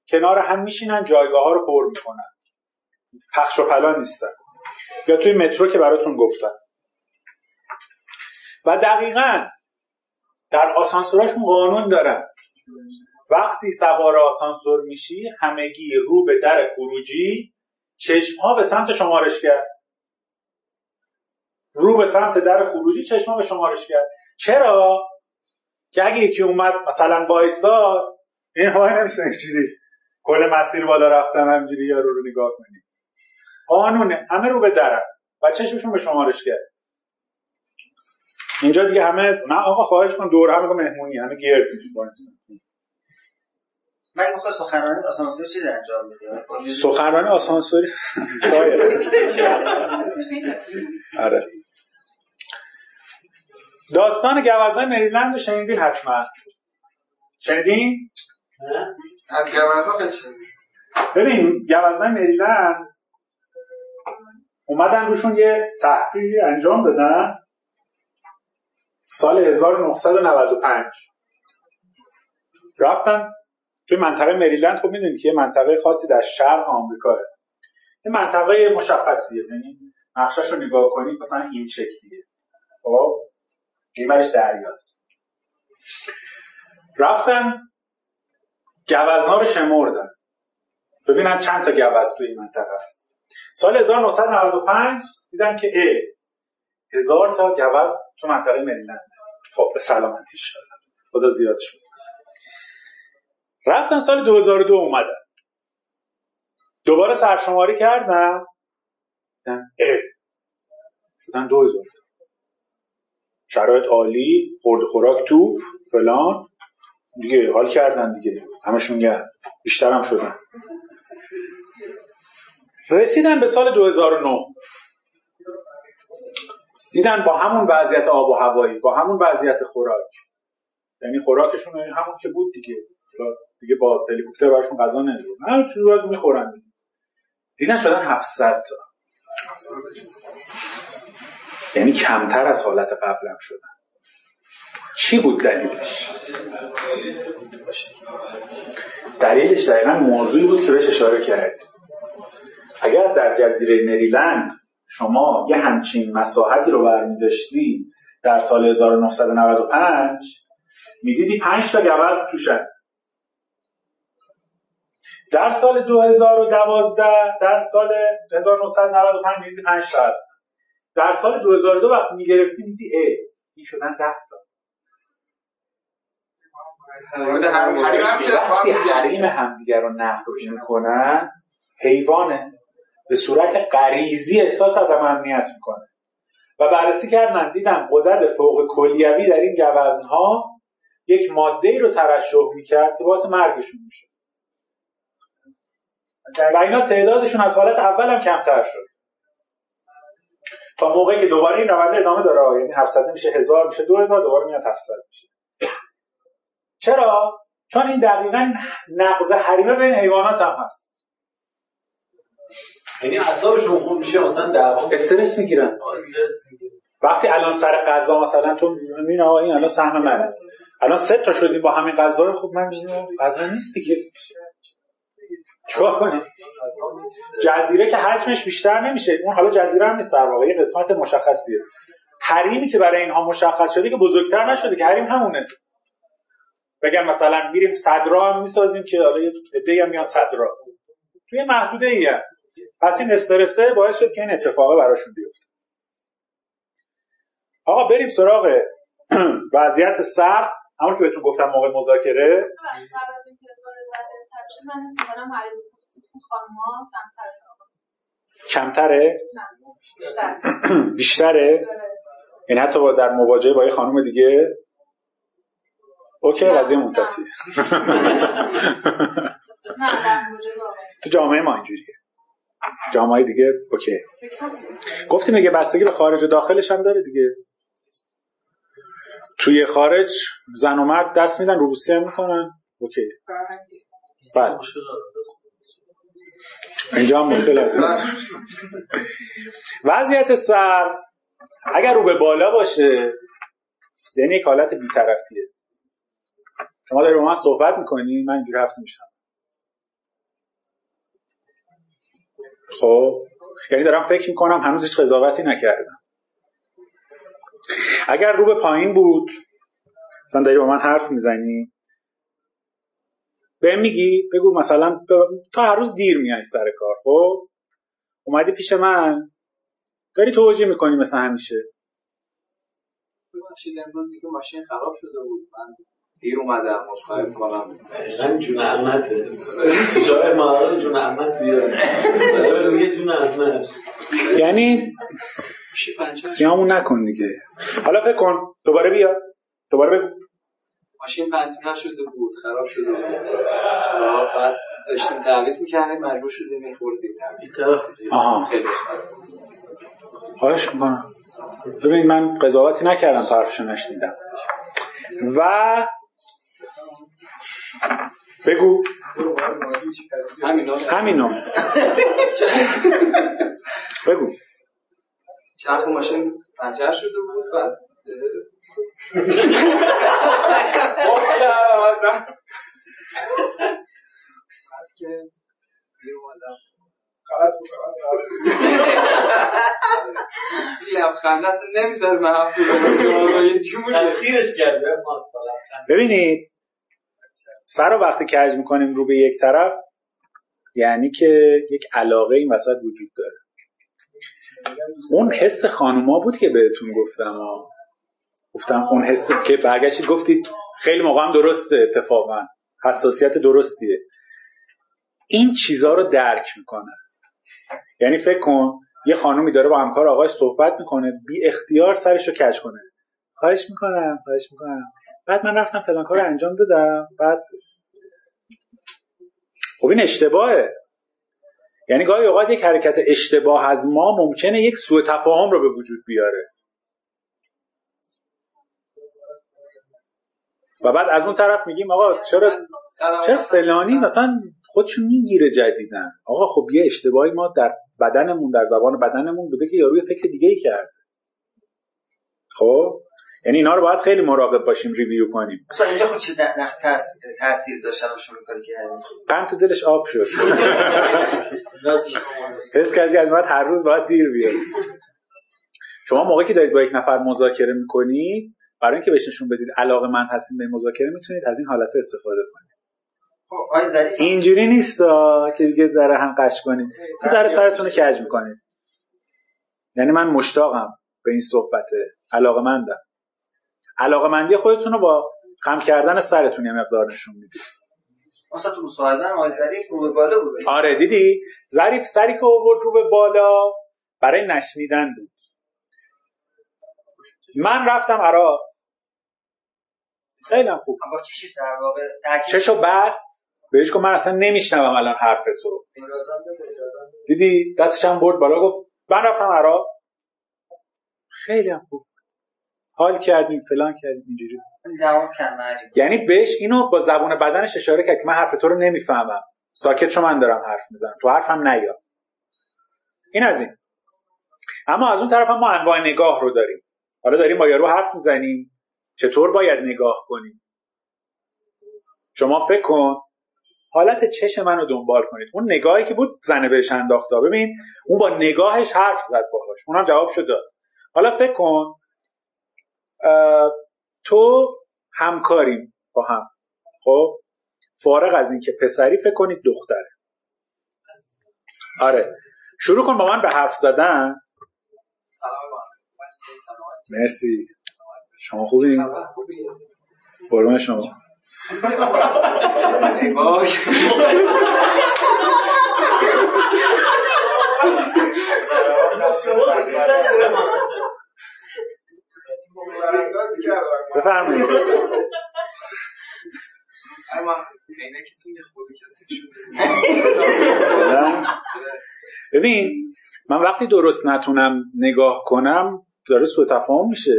کنار هم میشینن جایگاه ها رو پر می‌کنن. پخش و پلا نیستن. یا توی مترو که براتون گفتن و دقیقا در آسانسوراشون قانون دارن. وقتی سوار آسانسور میشی همگی رو به در خروجی چشم ها به سمت شمارش کرد رو به سمت در خروجی چشم ها به شمارش کرد چرا؟ که اگه یکی اومد مثلا بایستا این های نمیشه اینجوری کل مسیر بالا رفتن همجوری یا رو رو نگاه کنی. قانونه همه رو به درن و چشمشون به شمارش کرد اینجا دیگه همه نه آقا خواهش کن دور همه مهمونی همه گرد من می‌خوام سخنرانی آسانسوری چیزی انجام بده سخنرانی آسانسوری؟ آره. داستان گوزنای مریلند رو شنیدین حتما؟ شنیدین؟ از گوزنا خیلی شنید ببین گوزنای مریلند اومدن روشون یه تحقیقی انجام دادن. سال 1995 رفتن توی منطقه مریلند. خب می‌دونی که یه منطقه خاصی در شرق آمریکاه. یه منطقه مشخصیه. یعنی نقشش رو نگاه کنید مثلا این شکلیه. خب؟ برش دریاست. رفتن گوزنا رو شمردن. ببینن چند تا گوز توی این منطقه هست. سال 1995 دیدن که ا هزار تا گوز تو منطقه مریلند خب به سلامتی شد. خدا زیاد شد. رفتن سال 2002 اومدن. دوباره سرشماری دیدن اه شدن 2000 شرایط عالی خورد خوراک تو فلان. دیگه حال کردن دیگه. همشون گرد بیشتر هم شدن. رسیدن به سال 2009 دیدن با همون وضعیت آب و هوایی با همون وضعیت خوراک. یعنی خوراکشون همون که بود دیگه. دیگه با هلیکوپتر براشون غذا نمیدون همه چیزی باید می‌خورن. دیدن شدن 700 تا. یعنی کمتر از حالت قبلم شدن. چی بود دلیلش؟ دلیلش دقیقا موضوعی بود که بهش اشاره کرد اگر در جزیره مریلند شما یه همچین مساحتی رو برمی داشتی در سال 1995 می‌دیدی 5 تا گوز توشن. در سال 2012 در سال 1995 می‌دیدی 5 تا هست. در سال 2002 وقتی می‌گرفتی میدی ا این شدن 10 تا. وقتی حریم همدیگر رو نقض می‌کنن حیوانه. به صورت غریزی احساس عدم امنیت می‌کنه. و بررسی کردن دیدن قدرت فوق کلیوی در این گوزنها یک ماده ای رو ترشح می‌کرد که باعث مرگشون میشه. و اینا تعدادشون از حالت اول هم کمتر شد. تا موقعی که دوباره این روند ادامه داره یعنی 700 میشه 1000 میشه 2000 دوباره میاد 700 میشه. چرا؟ چون این دقیقا نقض حریمه بین حیوانات هم هست. یعنی اعصابشون خوب میشه مثلا دعوا استرس می‌گیرن. استرس می‌گیره. وقتی الان سر غذا مثلا تو این آقا این الان سهم منه. الان سه تا شدیم با همین غذا رو خب من میگم غذا نیست دیگه. چیکار کنیم؟ جزیره که حجمش بیشتر نمیشه. اون حالا جزیره هم نیست در واقع یه قسمت مشخصیه. حریمی که برای اینها مشخص شده که بزرگتر نشده که حریم همونه. بگم مثلا میریم صدرا هم می‌سازیم که حالا یه هم میان صدرا. توی محدوده ای هم. پس این استرسه باعث شد که این اتفاقه براشون بیفته. آقا بریم سراغ وضعیت سر همون که بهتون گفتم موقع مذاکره. کمتره؟ کمتره نه بیشتر بیشتره؟ یعنی حتی با در مواجهه با یه خانم دیگه؟ OK قضیه نه. منتفی نه در مواجهه با آقای. تو جامعه ما اینجوریه. جامعه دیگه OK. گفتیم دیگه بستگی به خارج و داخلش هم داره دیگه. توی خارج زن و مرد دست میدن روبوسی هم می‌کنن. OK. بله. اینجا هم مشکل وضعیت سر اگر رو به بالا باشه یعنی یک حالت بیطرفیه. شما داری با من صحبت می‌کنی من اینجوری هفته میشم خب یعنی دارم فکر می‌کنم هنوز هیچ قضاوتی نکردم. اگر رو به پایین بود مثلا داری با من حرف می‌زنی به میگی بگو مثلا ب- تا هر روز دیر میای سر کار خب؟ اومدی پیش من داری توجیه می‌کنی مثل همیشه. ماشین خراب شده بود. من دیر اومدم مشخص کنم دقیقا جون احمده تو شاعر مهارت جون احمد زیاده میگه جون احمد. یعنی. سیامون نکن دیگه. حالا فکر کن دوباره بیا. دوباره بگو. ماشین پنچر نشده بود خراب شده بود. حالا بعد داشتیم تعویض می‌کردیم مجبور شدیم میخوردیم این طرف آها. خیلی. خواهش می‌کنم. ببین من قضاوتی نکردم تا حرفشو نشنیدم. و بگو. همینا همینو بگو. چرخ ماشین پنچر شده بود بعد لبخنده اصلا نمی‌ذاره من جوری تسخیرش کرده ببینید سر رو وقتی کج می‌کنیم رو به یک طرف یعنی که یک علاقه این وسط وجود داره. اون حس خانوما بود که بهتون گفتم ها. گفتم اون حس که برگشتید گفتید خیلی موقع هم درسته اتفاقا. حساسیت درستیه. این چیزها رو درک می‌کنه. یعنی فکر کن یه خانومی داره با همکار آقای صحبت می‌کنه بی اختیار سرش رو کج کنه. خواهش می‌کنم خواهش می‌کنم. بعد من رفتم فلان کار انجام دادم. بعد خب این اشتباهه. یعنی گاهی اوقات یک حرکت اشتباه از ما ممکنه یک سوء تفاهم رو به وجود بیاره. و بعد از اون طرف میگیم آقا چرا چرا فلانی مثلا خودشو می‌گیره جدیدن؟ آقا خب یه اشتباهی ما در بدنمون در زبان بدنمون بوده که یارو فکر دیگه ای کرد. خب؟ یعنی اینا رو باید خیلی مراقب باشیم ریویو کنیم. مثلا اینجا خود چه نقش تاثیر داشتن شروع کاری کردیم قند تو دلش آب شد. حس کردی از بعد هر روز باید دیر بیاد شما موقعی که دارید با یک نفر مذاکره می‌کنید برای اینکه بهش نشون بدید علاقه من هستیم به مذاکره می‌تونید از این حالت استفاده کنید. خب اینجوری نیست که دیگه ذره هم قش کنید. ذره سرتون رو کج می‌کنید. یعنی من مشتاقم به این صحبت علاقه مندم. علاقه مندی خودتون رو با خم کردن سرتون یه مقدار نشون می‌دید. مثلا تو مصاحبه هم آقای ظریف رو به بالا بود آره دیدی؟ ظریف سری که آورد رو به بالا برای نشنیدن بود. من رفتم عراق. خیلی خوب. با چشش در واقع؟ چشو بست. بهش گفت من اصلا نمیشنوم الان حرف تو. دیدی؟ دستش هم برد بالا گفت من رفتم عراق. خیلی هم خوب. حال کردیم فلان کردیم اینجوری. یعنی بهش اینو با زبون بدنش اشاره کرد که من حرف تو رو نمی‌فهمم. ساکت شو من دارم حرف می‌زنم. تو حرفم نیا. این از این. اما از اون طرف هم ما انواع نگاه رو داریم. حالا داریم با یارو حرف می‌زنیم. چطور باید نگاه کنیم؟ شما فکر کن. حالت چش منو دنبال کنید. اون نگاهی که بود زنه بهش انداخته ببین اون با نگاهش حرف زد باهاش. اونم جوابشو داد حالا فکر کن. تو همکاریم با هم. خب؟ فارغ از اینکه پسری فکر کنید دختره. آره. شروع کن با من به حرف زدن. مرسی. شما خوبی؟ قربون شما. بفرمایید. ببین من وقتی درست نتونم نگاه کنم داره سوء تفاهم میشه.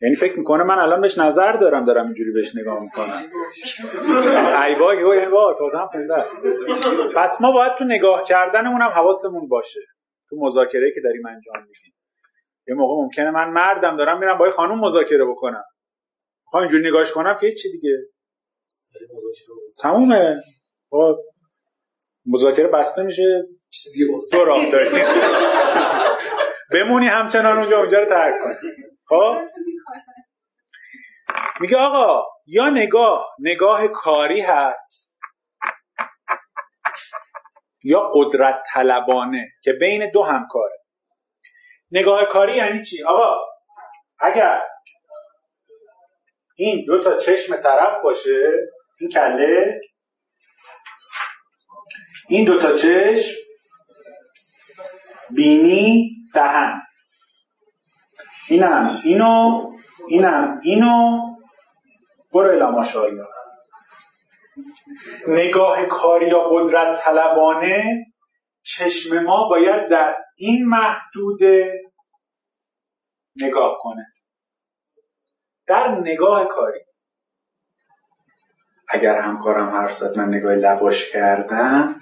یعنی فکر می‌کنه من الان بهش نظر دارم دارم اینجوری بهش نگاه می‌کنم. ای وای وای وای. پس ما باید تو نگاه کردنمون هم حواسمون باشه. تو مذاکره که داریم انجام میدیم. یه موقع ممکنه من مردم دارم میرم با یه خانم مذاکره بکنم. می‌خوام اینجوری نگاهش کنم که چی دیگه. تمومه. با مذاکره بسته میشه. دو راه داریم بمونی همچنان اونجا اونجا رو ترک کنی خب؟ میگه آقا یا نگاه نگاه کاری هست یا قدرت طلبانه که بین دو همکاره. نگاه کاری یعنی چی؟ آقا اگر این دو تا چشم طرف باشه این کله این دو تا چشم بینی دهن. اینم اینو اینم اینو برو الا نگاه کاری یا قدرت طلبانه چشم ما باید در این محدوده نگاه کنه. در نگاه کاری. اگر همکارم حرف زد من نگاه لباش کردم.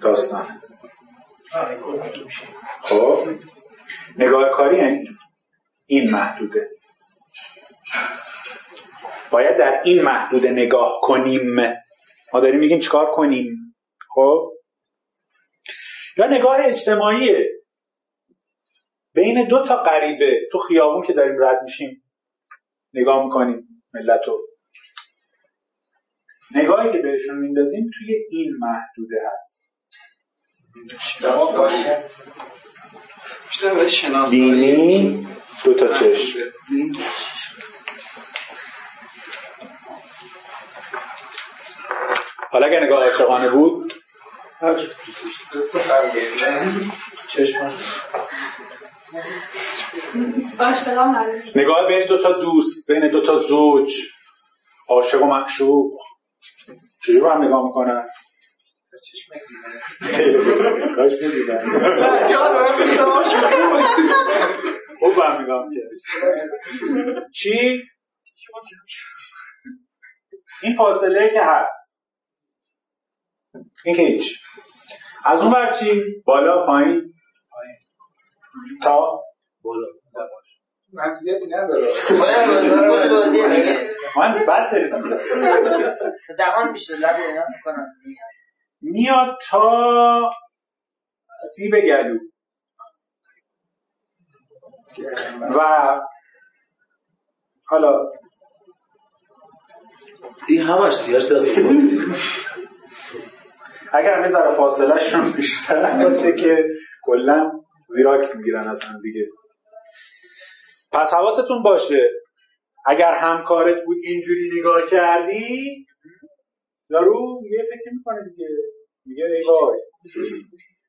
داستانه خب. نگاه کاری یعنی این محدوده. باید در این محدوده نگاه کنیم. ما داریم میگیم چیکار کنیم؟ خب؟ یا نگاه اجتماعیه. بین دو تا غریبه تو خیابون که داریم رد میشیم نگاه می‌کنیم ملتو. نگاهی که بهشون میندازیم توی این محدوده هست. دینی دو تا چشم. حالا اگه نگاه عاشقانه بود نگاه بین دو تا دوست بین دو تا زوج. عاشق و معشوق. چجور با هم نگاه می‌کنن؟ کاش می‌دیدن. خوب با هم نگاه می‌کرد چی؟ این فاصله که هست. این که هیچ از اون بر چی؟ بالا پایین. تا؟ محدودیتی نداره. باید بازی دیگه. من بد داریم دهان میشه لب اینا کنم. میاد. تا سیب گلو. و حالا این همش دیگه دست. اگر یه فاصله شون بیشتر باشه که کلا زیراکس می‌گیرن از هم دیگه. پس حواستون باشه اگر همکارت بود اینجوری نگاه کردی یارو یه فکر می‌کنه دیگه. میگه ای وای.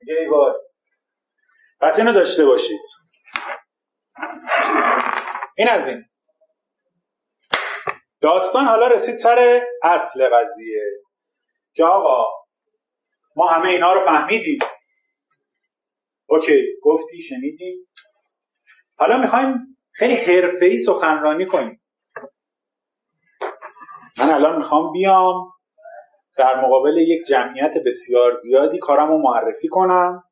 میگه ای وای. پس اینو داشته باشید. این از این. داستان حالا رسید سر اصل قضیه. که آقا ما همه اینا رو فهمیدیم. اوکی گفتی شنیدیم. حالا می‌خوایم خیلی حرفه‌ای سخنرانی کنیم. من الان می‌خوام بیام در مقابل یک جمعیت بسیار زیادی کارم رو معرفی کنم.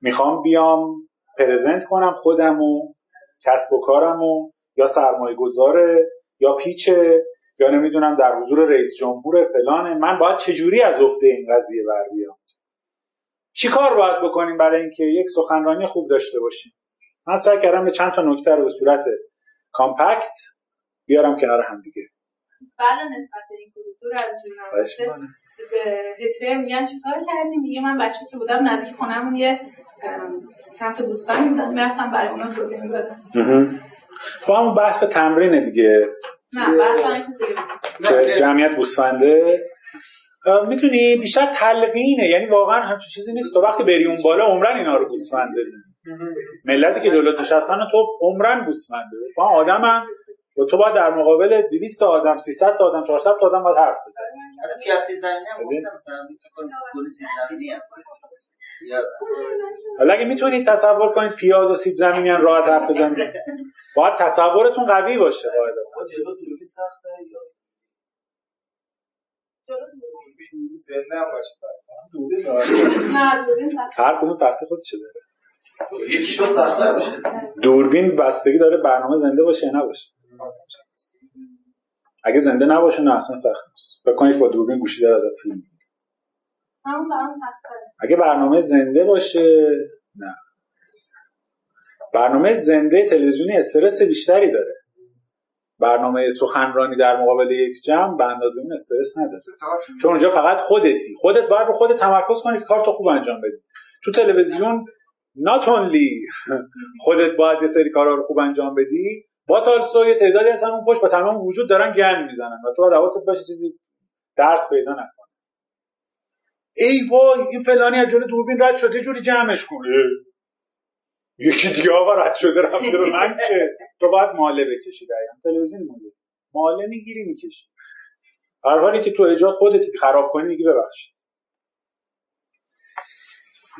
می‌خوام بیام پرزنت کنم خودم و کسب و کارم و یا سرمایه گذاره یا پیچه یا نمی‌دونم در حضور رئیس جمهور فلانه من باید چجوری از عهده این قضیه بر بیام؟ چی کار باید بکنیم برای اینکه یک سخنرانی خوب داشته باشیم؟ من سعی کردم به چند تا نکته رو به صورت کامپکت بیارم کنار هم دیگه. بله نسبت به این دور از. به میگن چیکار کردیم؟ میگه من بچه که بودم نزدیک خونمون یه سمت گوسفند بودن می‌رفتم برای اونا توضیح می‌دادم. خب همون بحث تمرینه دیگه نه جمعیت گوسفنده. می‌تونی بیشتر تلقینه. یعنی واقعا همچین چیزی نیست. تو وقتی بری اون بالا عمرن اینا رو گوسفنده ملتی که جلوت نشستن و تو عمرن گوسفنده تو آدم هم و تو باید در مقابل 200 تا آدم 300 تا آدم 400 تا آدم باید حرف بزنی. حتی پیاز سیب زمینی هم گفتم مثلا فکر کنم گل سیب زمینی هم. حالا اگه می‌تونید تصور کنید پیاز و سیب زمینی هم راحت حرف بزنید. باید تصورتون قوی باشه قاعدتا. سخت. هر کدوم سختی خودشه داره. یکیشون سخته باشه. دوربین بستگی داره برنامه زنده باشه یا نباشه. اگه زنده نباشه نه اصلا سخت نیست. فکر کنید با دوربین گوشی داره ازت فیلم. همون برام اگه برنامه زنده باشه نه. برنامه زنده تلویزیونی استرس بیشتری داره. برنامه سخنرانی در مقابل یک جمع به اندازه اون استرس نداره. چون اونجا فقط خودتی. خودت باید رو خودت تمرکز کنی که کارتو خوب انجام بدی. تو تلویزیون not only خودت باید یه سری کارا رو خوب انجام بدی با تالسو یه تعدادی هستن اون پشت با تمام وجود دارن گند می‌زنن و تو باید حواست باشه چیزی درس پیدا نکنه. ای وای این فلانی از جلوی دوربین رد شد یه جوری جمعش کنه. یکی دیگه آقا رد شده رفته به من که تو باید ماله بکشی دقیقا تلویزیون ماله. ماله می‌گیری می‌کشی. هر حالی که تو اجاد خودت خراب کنی میگی ببخش.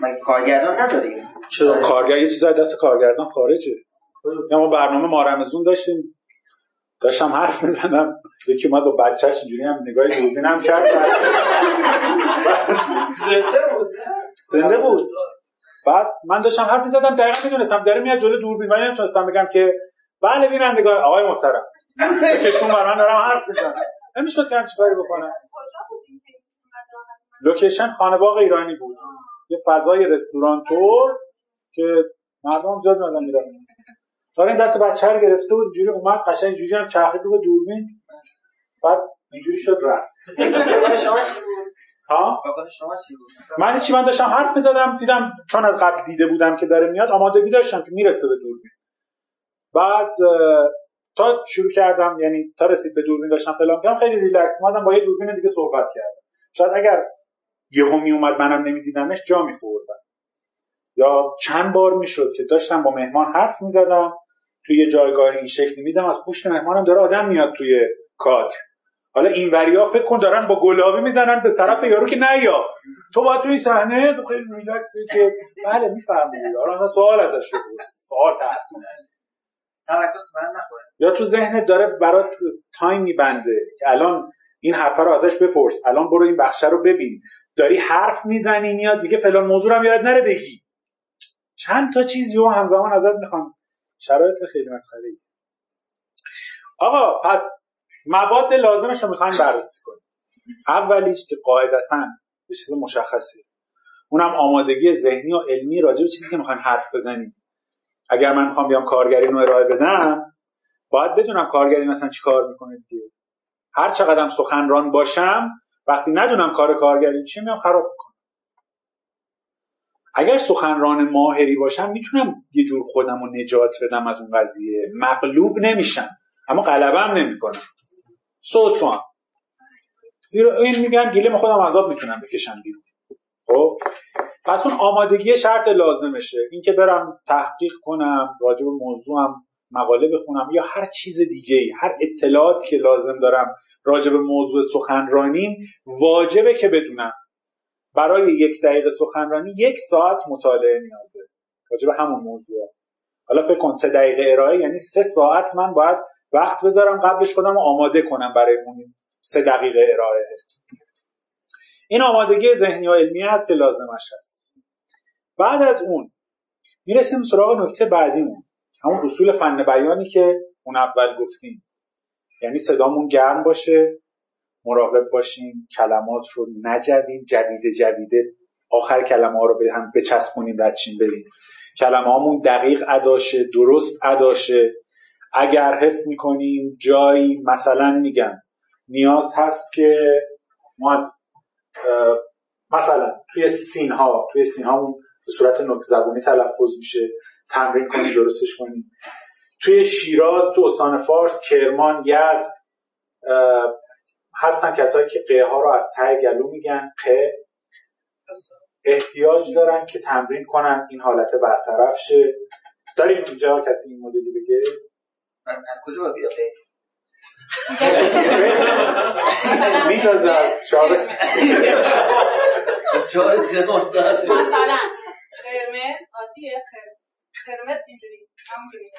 مگه کارگردان نداریم. چرا؟ کارگر یه چیز از دست کارگردان خارجه. یا ما برنامه مارمزون داشتیم. داشتم حرف می‌زنم. یکی اومد با بچهش اینجوری هم نگاه دوربین هم کرد. زنده بود. زنده بود. بعد من داشتم حرف می‌زدم دقیقا می‌دونستم. داره میاد جلو دوربین. ولی نمی‌تونستم بگم که بله بینندگان آقای محترم. کشون بر من دارم حرف می‌زنم. نمی‌شد که همچی کاری بکنم. لوکیشن خانه باغ ایرانی بود. یه فضای رستوران تور که مردم زیاد میادن میرن. تا این دست بچه رو گرفته بود اینجوری اومد قشنگ اینجوری هم چرخید رو به دوربین. بعد اینجوری شد رفت. ها؟ شما چی بود؟ من چی من داشتم حرف می‌زدم دیدم چون از قبل دیده بودم که داره میاد آمادگی داشتم که می‌رسه به دوربین. بعد تا شروع کردم یعنی تا رسید به دوربین داشتم فلان کردم خیلی ریلکس اومدم با یه دوربین دیگه صحبت کردم. شاید اگر یهو می اومد منم نمیدیدمش جا میخوردم. یا چند بار می‌شد که داشتم با مهمان حرف می‌زدم توی یه جایگاه این شکلی میدم از پشت مهمانم داره آدم میاد توی کادر. حالا این وریا فکر کن دارن با گلابی می‌زنن به طرف یارو که نه یا. تو باید توی صحنه تو خیلی ریلکس که بله می‌فهمید. حالا سوال ازش بپرس سوال تحتونه یا تو ذهنت داره برات تایم میبنده که الان این حرفه رو ازش بپرس. الان برو این بخشه رو ببین. داری حرف می‌زنی میاد میگه فلان موضوع رو یاد نره بگی. چند تا چیز رو همزمان ازت می‌خوان شرایط خیلی مسخره ای. آقا پس مواد لازمش رو می‌خوایم بررسی کنیم. اولیش که قاعدتا یه چیز مشخصی اونم آمادگی ذهنی و علمی راجع به چیزی که می‌خوایم حرف بزنیم. اگر من می‌خوام بیام کارگری رو ارائه بدم باید بدونم کارگری مثلا چی کار می‌کنه دیگه. هر چقدرم سخنران باشم وقتی ندونم کار کارگری چی میام خراب می‌کنم اگر سخنران ماهری باشم می‌تونم یه جور خودم رو نجات بدم از اون قضیه. مغلوب نمیشم. اما غلبم نمی‌کنم. سوسوان زیرا این میگن گیلم خودم عذاب می‌تونم بکشم بیرون. خب؟ پس اون آمادگی شرط لازمشه. اینکه برم تحقیق کنم راجع به موضوعم مقاله بخونم یا هر چیز دیگه ای هر اطلاعاتی که لازم دارم راجع به موضوع سخنرانیم واجبه که بدونم. برای یک دقیقه سخنرانی یک ساعت مطالعه نیازه. راجع به همون موضوع. حالا فکر کن سه دقیقه ارائه یعنی سه ساعت من باید وقت بذارم قبلش خودم آماده کنم برای اون سه دقیقه ارائه. این آمادگی ذهنی و علمی هست که لازمش هست. بعد از اون می‌رسیم سراغ نکته بعدیمون. همون اصول فن بیانی که اون اول گفتیم. یعنی صدامون گرم باشه مراقب باشیم کلمات رو نجویم جدیده جدیده آخر کلمه ها رو به هم بچسبونیم ردچین بریم. کلمه هامون دقیق اداشه درست اداشه. اگر حس می‌کنیم جایی مثلا میگم نیاز هست که ما از مثلا توی سین ها توی سین ها به صورت نک زبونی تلفظ میشه تمرین کنیم درستش کنیم. توی شیراز تو استان فارس کرمان یزد هستن کسایی که قه ها رو از ته گلو میگن قه. احتیاج دارن که تمرین کنن این حالت برطرف شه. داریم اینجا کسی این مدلی بگه؟ من از کجا باید بیاد؟ میندازه از چهار چهار ساعت. مثلا قرمز عادیه قرمز. قرمز اینجوری. همونجوری.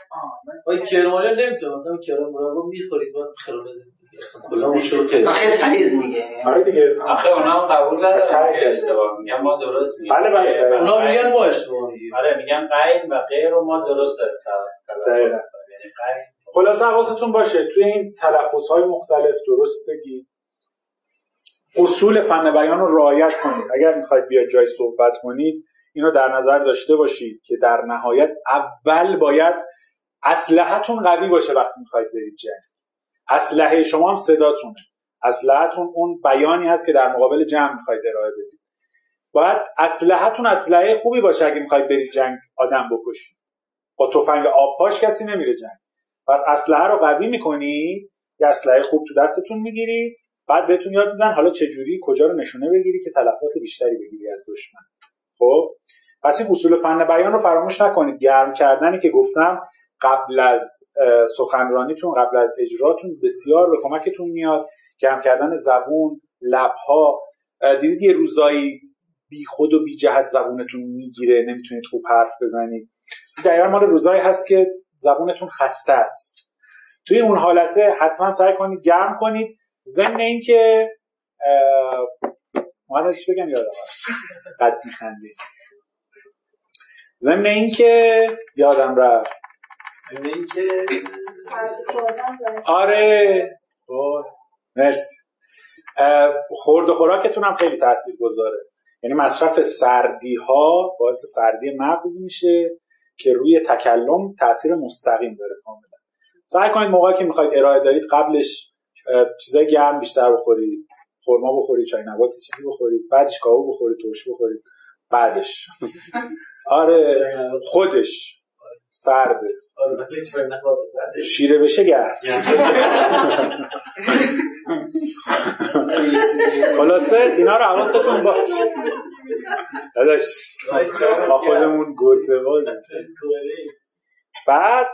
کرمانی نمی‌تونه مثلا کرم رو می‌خورید خراب اصلا کلا مشکل که آخه قلیز میگه آره دیگه. آخه اونا هم قبول ندارن. اشتباه میگن ما درست میگیم. بله بله دقیقاً. اونا میگن ما اشتباه میگیم. آره میگن قین و غیر رو ما درست داریم. خلاصه حواستون باشه توی این تلفظ های مختلف درست بگید. اصول فن بیان رو رعایت کنید. اگر می‌خواید بیاد جای صحبت کنید اینو در نظر داشته باشید که در نهایت اول باید اسلحتون قوی باشه وقتی می‌خواید برید جنگ. اسلحه شما هم صداتونه. اسلحتون اون بیانی هست که در مقابل جمع می‌خواید ارائه بدید. باید اسلحتون اسلحه خوبی باشه اگه می‌خواید برید جنگ آدم بکشید. با تفنگ آبپاش کسی نمیره جنگ. پس اسلحه رو قوی می‌کنی یه اسلحه خوب تو دستتون می‌گیری بعد بهتون یاد میدن حالا چه جوری کجا رو نشونه بگیری که تلفات بیشتری بگیری از دشمن. خب؟ پس این اصول فن بیان رو فراموش نکنید. گرم کردنی که گفتم قبل از سخنرانیتون قبل از اجراتون بسیار به کمکتون میاد. گرم کردن زبون لبها دیدید یه روزایی بی خود و بی جهت زبونتون می‌گیره نمی‌تونید خوب حرف بزنید. دقیقا مال روزایی هست که زبونتون خسته است. توی اون حالته حتما سعی کنید گرم کنید. ضمن اینکه مادرش بگم یادم قد میخندید. ضمن اینکه یادم رفت. ضمن اینکه آره. خب، مرسی. خورد و خوراکتون هم خیلی تاثیر گذاره یعنی مصرف سردی ها باعث سردی مغز میشه. که روی تکلم تاثیر مستقیم داره کاملا. سعی کنید موقعی که می‌خواید ارائه دارید قبلش چیزای گرم بیشتر بخورید خورما بخورید چای نبات چیزی بخورید بعدش کاهو بخورید ترش بخورید بعدش. آره خودش سرده. شیره بشه گرم. خلاصه اینا رو حواستون باش. داداش ما خودمون گوته باز بعد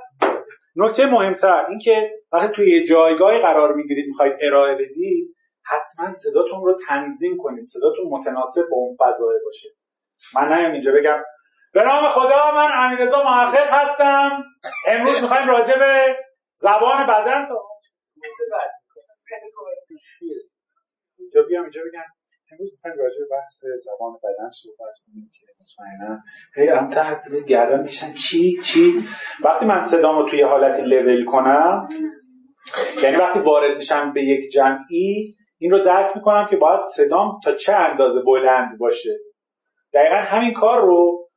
نکته مهمتر اینکه وقتی توی یه جایگاهی قرار می‌گیرید می‌خواید ارائه بدید حتما صداتون رو تنظیم کنید. صداتون متناسب با اون فضای باشه. من نیم اینجا بگم. به نام خدا من امیرزا محقق هستم. امروز می‌خوایم راجع به زبان بدن صحبت اینجا بیام اینجا بگم. امروز می‌خوایم راجع به بحث زبان بدن صحبت کنیم که مطمئنا هی هم تحت گردن میشن. چی؟ چی؟ وقتی من صدامو توی حالتی لول کنم یعنی وقتی وارد میشم به یک جمعی این رو درک می‌کنم که باید صدام تا چه اندازه بلند باشه. دقیقا همین کار رو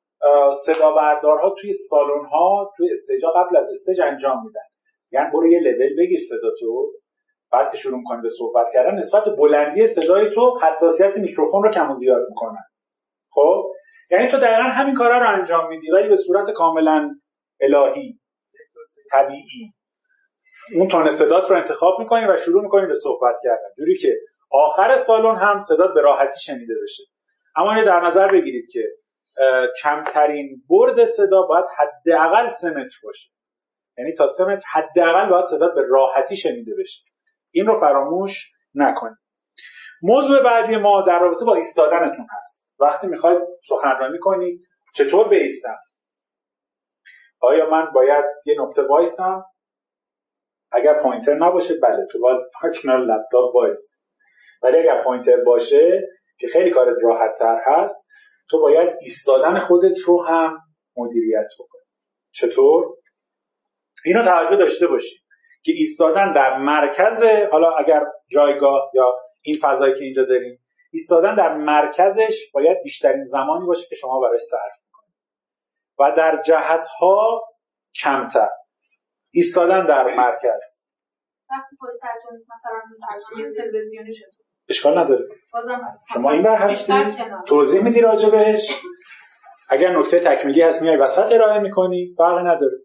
صدا بردارها توی سالن ها توی استیجا قبل از استیج انجام میدن. یعنی برو یه لول بگیر صدا تو. بعد که شروع می‌کنی به صحبت کردن نسبت به بلندی صدای تو حساسیت میکروفون رو کم و زیاد می‌کنن خب؟ یعنی تو دقیقا همین کارا رو انجام میدی ولی به صورت کاملا الهی طبیعی. اون تون صدات رو انتخاب می‌کنی و شروع می‌کنی به صحبت کردن. جوری که آخر سالن هم صدات به راحتی شنیده بشه. اما در نظر بگیرید که کمترین برد صدا باید حداقل سه متر باشه. یعنی تا سه متر حداقل باید صدات به راحتی شنیده بشه. این رو فراموش نکنید. موضوع بعدی ما در رابطه با ایستادنتون هست. وقتی می‌خواید سخنرانی کنید چطور بیستم؟ آیا من باید یه نقطه وایسم؟ اگر pointer نباشه بله تو باید کنار لپتاپ وایس. ولی اگر pointer باشه که خیلی کارت راحت تر هست تو باید ایستادن خودت رو هم مدیریت بکنی. چطور؟ اینو توجه داشته باشی. که ایستادن در مرکز حالا اگر جایگاه یا این فضایی که اینجا داریم ایستادن در مرکزش باید بیشترین زمانی باشه که شما براش صرف می‌کنید. و در جهت ها کمتر. ایستادن در مرکز. وقتی مثلا تلویزیونی اشکال نداره. شما این بر هستی توضیح میدی راجع بهش؟ اگر نکته تکمیلی هست میای وسط ارائه می‌کنی. فرق نداره.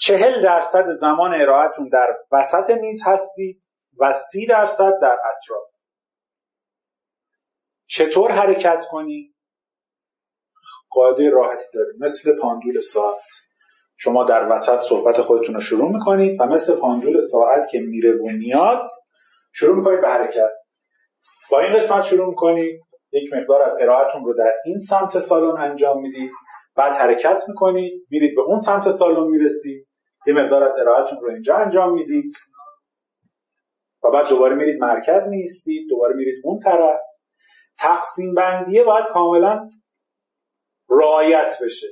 چهل درصد زمان ارائهتون در وسط میز هستید و سی درصد در اطراف. چطور حرکت کنی؟ قاعده راحتی داره مثل پاندول ساعت. شما در وسط صحبت خودتون رو شروع می‌کنید و مثل پاندول ساعت که میره و میاد شروع می‌کنید به حرکت. با این قسمت شروع می‌کنید. یک مقدار از ارائهتون رو در این سمت سالن انجام می‌دید. بعد حرکت می‌کنید. میرید به اون سمت سالن می‌رسید. یه مقدار از ارائهتون رو اینجا انجام می‌دید. و بعد دوباره میرید مرکز میستید دوباره میرید اون طرف. تقسیم بندیه باید کاملا رعایت بشه.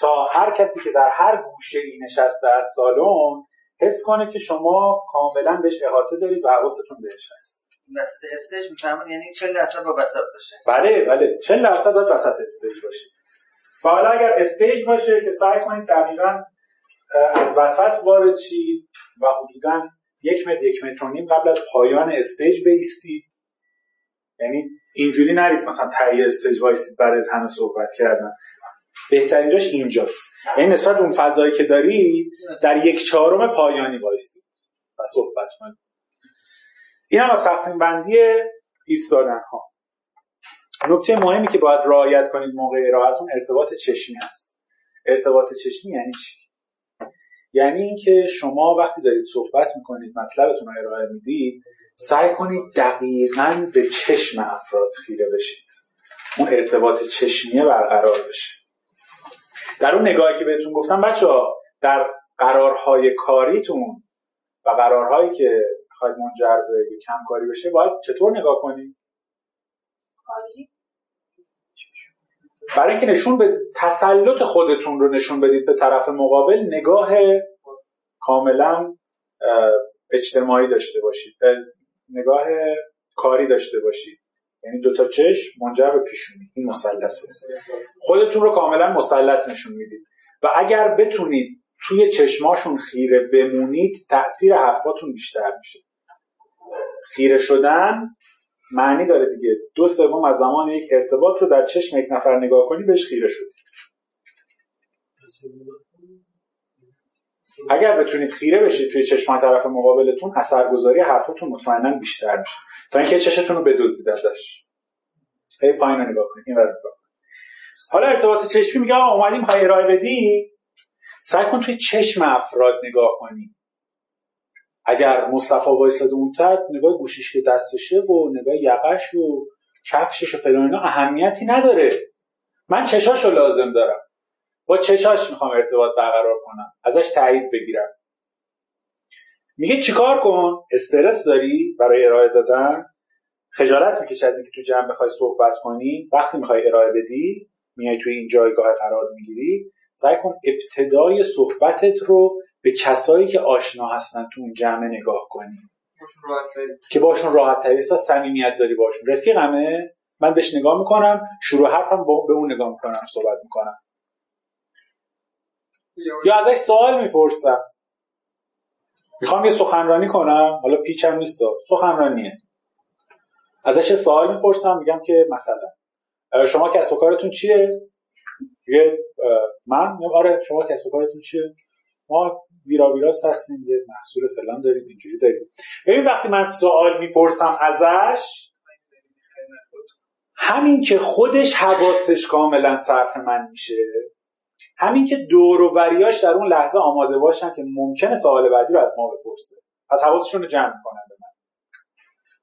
تا هر کسی که در هر گوشه ای نشسته از سالن حس کنه که شما کاملا بهش احاطه دارید و حواستون بهش هست. وسط stage میفهمون یعنی 40 درصد با وسط باشه. بله بله. 40 درصد باید وسط stage باشه. و حالا اگر stage باشه که سعی کنید دقیقا از وسط وارد شید و حدودا یک متر یک متر و نیم قبل از پایان stage بیستید. یعنی اینجوری نرید مثلا ته stage وایسید برای همه صحبت کردن. بهترین جاش اینجاست. یعنی نسبت اون فضایی که دارید در یک چهارم پایانی وایسید و صحبت کنید. این هم از تقسیم بندی ایستادن ها نکته مهمی که باید رعایت کنید موقع ارائهتون ارتباط چشمی هست. ارتباط چشمی یعنی چی؟ یعنی اینکه شما وقتی دارید صحبت می‌کنید مطلبتون رو ارائه می‌دید سعی کنید دقیقا به چشم افراد خیره بشید. اون ارتباط چشمیه برقرار بشه. در اون نگاهی که بهتون گفتم بچه ها در قرارهای کاریتون و قرارهایی که می‌خواید منجر به کمکاری بشه باید چطور نگاه کنید؟ برای اینکه نشون به تسلط خودتون رو نشون بدید به طرف مقابل نگاه کاملا اجتماعی داشته باشید. اه، نگاه کاری داشته باشید. یعنی دوتا چشم منجر به پیشونی. این مثلثه. خودتون رو کاملا مسلط نشون می‌دید. و اگر بتونید توی چشماشون خیره بمونید تاثیر حرفاتون بیشتر میشه. خیره شدن معنی داره دیگه. دو سوم از زمان یک ارتباط رو در چشم یک نفر نگاه کنی بهش خیره شدی. اگر بتونید خیره بشید توی چشم طرف مقابلتون اثرگذاری حرفاتون مطمئنا بیشتر میشه. تا اینکه چشتون رو بدزدید ازش. هی پایین رو نگاه کنید. این کنید. حالا ارتباط چشمی آقا اومدیم می‌خوای ارائه بدی سعی کن توی چشم افراد نگاه کنی. اگر مصطفی وایساده اون تحت نگاه گوشیش که دستشه و نگاه یقش و کفشش و فلان اینا اهمیتی نداره. من چشاشو لازم دارم. با چشاش می‌خوام ارتباط برقرار کنم. ازش تایید بگیرم. میگه چیکار کن؟ استرس داری برای ارائه دادن؟ خجالت می‌کشه از اینکه تو جمع بخوای صحبت کنی؟ وقتی می‌خوای ارائه بدی میای توی این جایگاه قرار می‌گیری. سعی کن ابتدای صحبتت رو به کسایی که آشنا هستن تو اون جمع نگاه کنی. که باشون راحت تری احساس صمیمیت داری باشون. رفیقمه؟ من بهش نگاه می‌کنم شروع حرفم با- به اون نگاه می‌کنم صحبت می‌کنم. یا ازش سوال می‌پرسم. می‌خوام یه سخنرانی کنم؟ حالا پیچم نیست. سخنرانیه. ازش یه سوال می‌پرسم میگم که مثلا شما کسب و کارتون چیه؟ میگه اه، من؟ آره شما کسب و کارتون چیه؟ ما ویرا ویراست هستیم یه محصول فلان داریم اینجوری داریم. ببین وقتی من سوال می‌پرسم ازش همین که خودش حواسش کاملا صرف من میشه همین که دور و بریاش در اون لحظه آماده باشن که ممکنه سوال بعدی رو از ما بپرسه. از حواسشون رو جمع می‌کنن به من.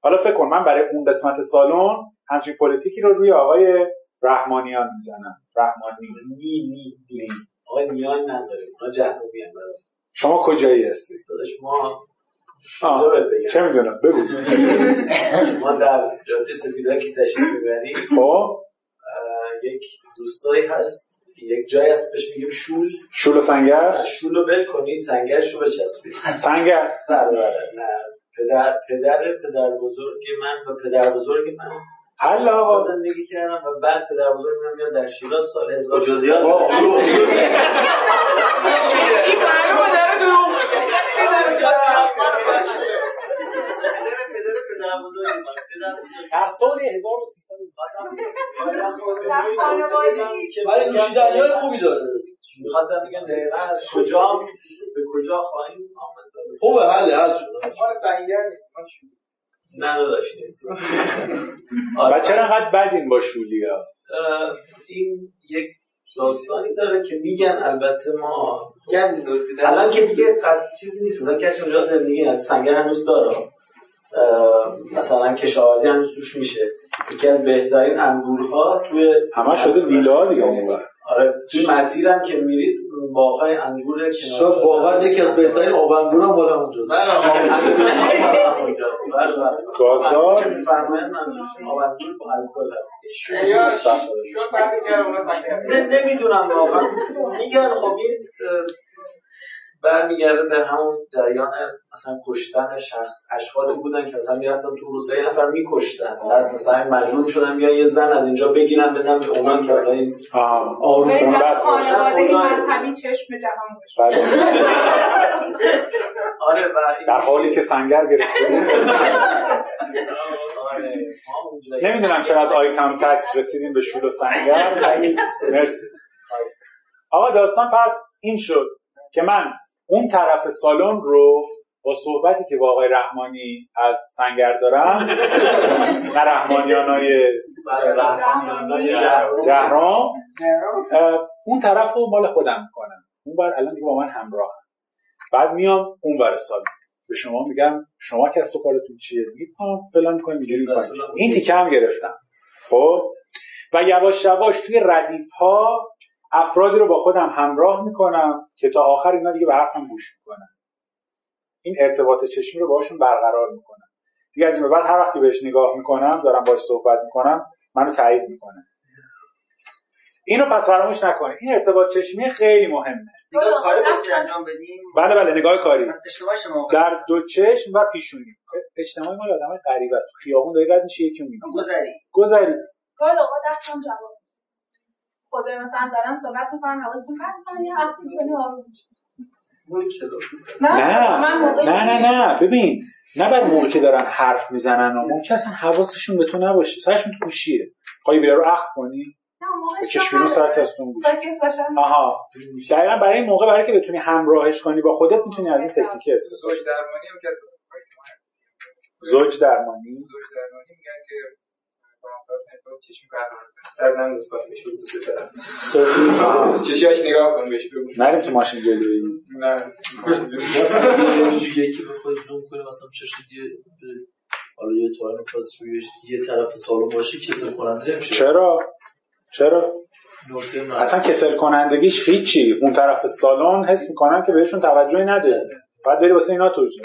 حالا فکر کن من برای اون قسمت سالن همچین پلیتیکی رو روی آقای رحمانیان می‌زنم. رحمانی نی نی نی. آقای نیان نداریم اونا جهنمی شما کجایی هستی؟ داداش ما چه می‌دونم؟ بگو. ما در جاده که تشریف می‌بریم خب. یک دوستایی هست یک جایی هست بهش میگیم شول. شول و سنگر؟ شول رو ول کنید سنگرش رو بچسبید. سنگر. بله بله نه. پدر پدر پدر بزرگ من و پدر بزرگ من. حل آقا. زندگی کردم و بعد پدر بزرگ من میاد در شیراز سال 1000 جزئیات. این معلومه داره دروغ پدر پدر بزرگ من پدر بزرگ در سال 1300 ولی نوشیدنی های خوبی داره. می‌خواستم بگم دقیقا از کجا به کجا خواهیم آمد. خوبه حله حل شد. نه داداش نیست. و چرا انقدر بدین با شولی ها؟ اه، این یک داستانی داره که میگن البته ما گند دزدیدن. الان که دیگه چیزی نیست. مثلا کسی اونجا زندگی نه سنگر هنوز داره. مثلا کشاورزی هنوز توش میشه. یکی از بهترین انگورها توی همه شده ویلا دیگه اون. آره توی مسیرم که میرید باغهای انگور کنار واقعا یکی از بهترین آبنگور هم مال اونجاست بله. بله، بله. گازدار؟ می‌فرمایند منظورشون آبنگور با الکل هست نمی‌دونم واقعا میگن خب این برمیگرده به همون جریان مثلا کشتن شخص. اشخاصی بودن که مثلا می‌رفتن تو روسیه یه نفر میکشتن. بعد مثلا مجبور شدن بیان یه زن از اینجا بگیرن بدن به اونان که آها آروم بس باشه. مذهبی چشم جهان باشه. بله. آره و این در حالی که سنگر گرفته آره. اونجا نمی‌دونم چرا از آیتم تک رسیدیم به شور و سنگر. مرسی. آقا داستان پس این شد که من اون طرف سالن رو با صحبتی که با آقای رحمانی از سنگر دارم نه رحمانیانای جهرام. اون طرف رو مال خودم می‌کنم. اون بر الان دیگه با من همراه بعد میام اون بر سالن. به شما میگم شما کسب و کارتون چیه؟ میگید ها فلان می‌کنیم اینجوری این تیکه هم گرفتم. خب؟ و یواش یواش توی ردیف ها افرادی رو با خودم همراه می‌کنم که تا آخر اینا دیگه به حرفم گوش می‌کنن. این ارتباط چشمی رو باشون برقرار می‌کنم. دیگه از این به بعد هر وقتی بهش نگاه می‌کنم دارم باش صحبت می‌کنم منو تایید می‌کنه. اینو پس فراموش نکنید این ارتباط چشمی خیلی مهمه. نگاه کاری گفتی انجام بدیم. بله بله نگاه کاری. پس اشتباه شما در دو چشم و پیشونی. اجتماعی مال آدمای غریب است. تو خیابون داری رد میشه یکی می‌بینی. گذری. گذری. گاهی اوقات دستم جواب. خدای مثلا دارن صحبت می‌کنن حواستون پرت کنن یه حرفی. نه. من موقعی نه نه نه. ببین نه بعد موقع که دارن حرف می‌زنن و ممکن اصلا حواسشون به تو نباشه. سرشون تو گوشیه. خواهی بیا رو اخ کنی. من سرت از باشم. آها. دقیقا برای این موقع برای که بتونی همراهش کنی با خودت می‌تونی از این تکنیک استفاده زوج درمانی هم که از زوج درمانی؟ کنه. از ننداز پایین بهش بگو دوست دارم چشاش نگاه کن بهش بگو. نریم تو ماشین جلویی نه. یکی بخوای زوم کنی مثلا چشم دیگه حالا یه می‌خواست روی یه طرف سالن باشه کسل کننده نمیشه. چرا؟ چرا؟ اصلا کسل کنندگیش هیچی. اون طرف سالن حس می‌کنن که بهشون توجهی نده. بعد بری واسه اینا توجیه.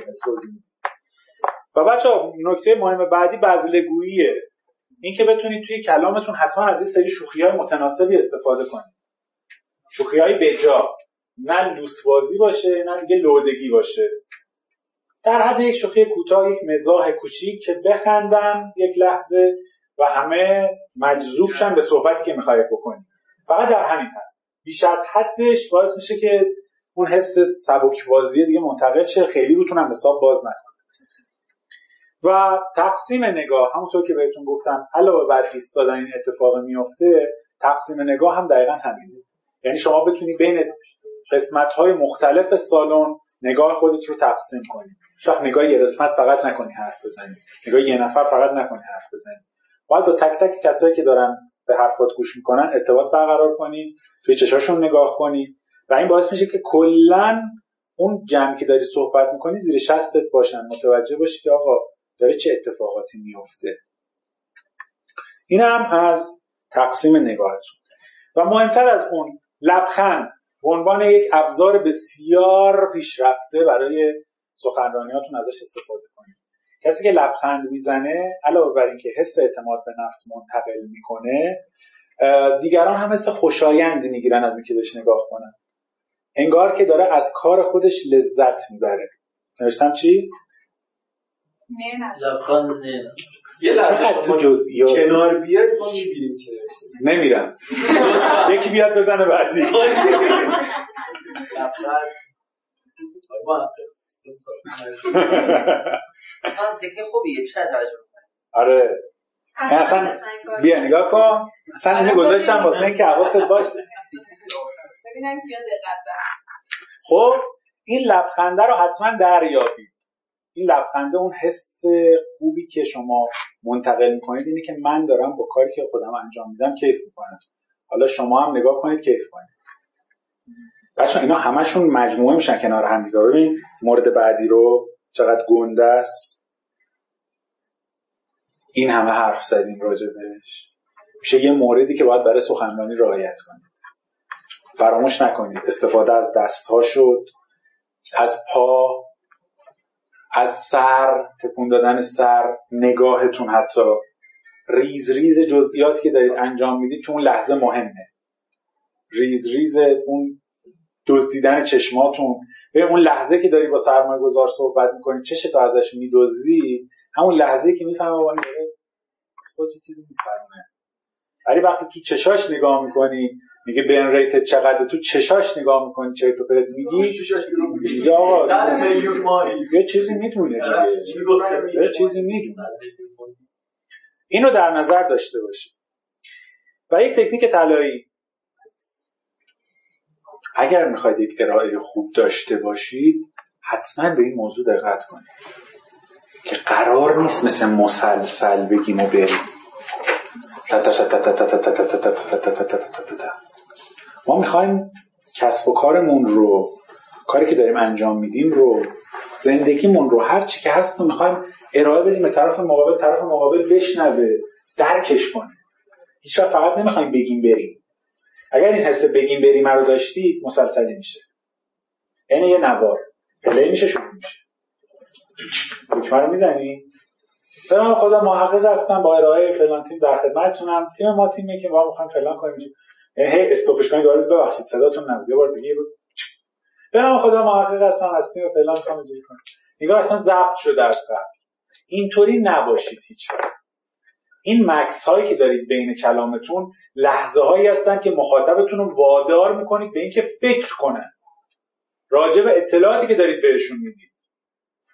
و بچه نکته مهم بعدی بزله گوییه این که بتونید توی کلامتون حتما از این سری شوخی های متناسبی استفاده کنید شوخی های بجا نه لوسبازی باشه نه دیگه لودگی باشه. در حد یک شوخی کوتاه یک مزاح کوچیک که بخندن یک لحظه و همه مجذوب شن به صحبتی که می‌خوای بکنی. فقط در همین حد. بیش از حدش باعث میشه که اون حس سبک بازی دیگه منتقل شه. خیلی روتون هم حساب باز نکنه و تقسیم نگاه همونطور که بهتون گفتم علاوه بر ایستادن این اتفاق میفته تقسیم نگاه هم دقیقا همینه. یعنی شما بتونی بین قسمت های مختلف سالن نگاه خودت رو تقسیم کنی وقت نگاه یه قسمت فقط نکنی حرف بزنی. نگاه یه نفر فقط نکنی حرف بزنی. باید با تک تک کسایی که دارن به حرفات گوش می‌کنن ارتباط برقرار کنی توی چشاشون نگاه کنی. و این باعث میشه که کلا اون جمع که داری صحبت می‌کنی زیر شستت باشن. متوجه باشی که آقا داره چه اتفاقاتی میفته این هم از تقسیم نگاهتون. و مهمتر از اون لبخند به عنوان یک ابزار بسیار پیشرفته برای سخنرانیاتون ازش استفاده کنید. کسی که لبخند می‌زنه علاوه بر اینکه حس اعتماد به نفس منتقل می‌کنه دیگران هم حس خوشایندی می‌گیرن از اینکه بهش نگاه کنن. انگار که داره از کار خودش لذت می‌بره. نوشتم چی؟ نه. نه لبخند نه. یه لحظه تو جزئیات؟ کنار بیاد ما می‌بینیم چه نمیرم. یکی بیاد بزنه بعدی. لبخند. مثلا تکه خوبیه بیشتر توجه. آره. نه، اصلا بیا نگاه کن. اصلا اینو گذاشتم واسه اینکه حواست باشه. ببینن کیا دقت خب این لبخنده رو حتما دریابید. این لبخنده اون حس خوبی که شما منتقل می‌کنید اینه که من دارم با کاری که خودم انجام میدم کیف می‌کنم. حالا شما هم نگاه کنید کیف کنید. بچه اینا همشون مجموعه میشن کنار هم دیگه. ببین مورد بعدی رو چقدر گنده است. این همه حرف زدیم راجع بهش میشه یه موردی که باید برای سخنرانی رعایت کنید. فراموش نکنید. استفاده از دست ها شد. از پا از سر تکون دادن سر نگاهتون حتی. ریز ریز جزئیاتی که دارید انجام می‌دید که اون لحظه مهمه. ریز ریز اون دزدیدن چشماتون. به اون لحظه که داری با سرمایه گذار صحبت می‌کنی چشتو ازش میدزدی؟ همون لحظه که می‌فهمه با این داره چیزی میفرمه ولی وقتی تو چشاش نگاه می‌کنی میگه بن ریت چقدر تو چشاش نگاه می‌کنی چه تو پرت میگی میگه آقا میلیون یه چیزی می‌دونه یه چیزی می‌دونه اینو در نظر داشته باشید و یک تکنیک طلایی اگر می‌خواید یک ارائه خوب داشته باشید حتما به این موضوع دقت کنید که قرار نیست مثل مسلسل بگیم و بریم ما می‌خوایم کسب و کارمون رو کاری که داریم انجام میدیم رو زندگیمون رو هر چی که هست رو می‌خوایم ارائه بدیم به طرف مقابل طرف مقابل بشنوه درکش کنه. هیچ وقت فقط نمی‌خوایم بگیم بریم. اگر این حس بگیم بریم رو داشتید مسلسلی میشه. یعنی یه نوار. پلی میشه شروع میشه. دکمه رو می‌زنی؟ به خدا محقق هستم با ارائه فلان تیم در خدمتتونم. تیم ما تیمی که ما می‌خوایم فلان کنیم. هی استوپش کنید دارید ببخشید صداتون نبود. یه بار دیگه نام خدا محقق هستم از تیم فلان کنم اینجوری کنم. نگاه اصلا ضبط شده از قبل. اینطوری نباشید هیچ این مکس هایی که دارید بین کلامتون لحظه هایی هستن که مخاطبتون رو وادار می‌کنید به اینکه فکر کنن. راجع به اطلاعاتی که دارید بهشون می‌دید.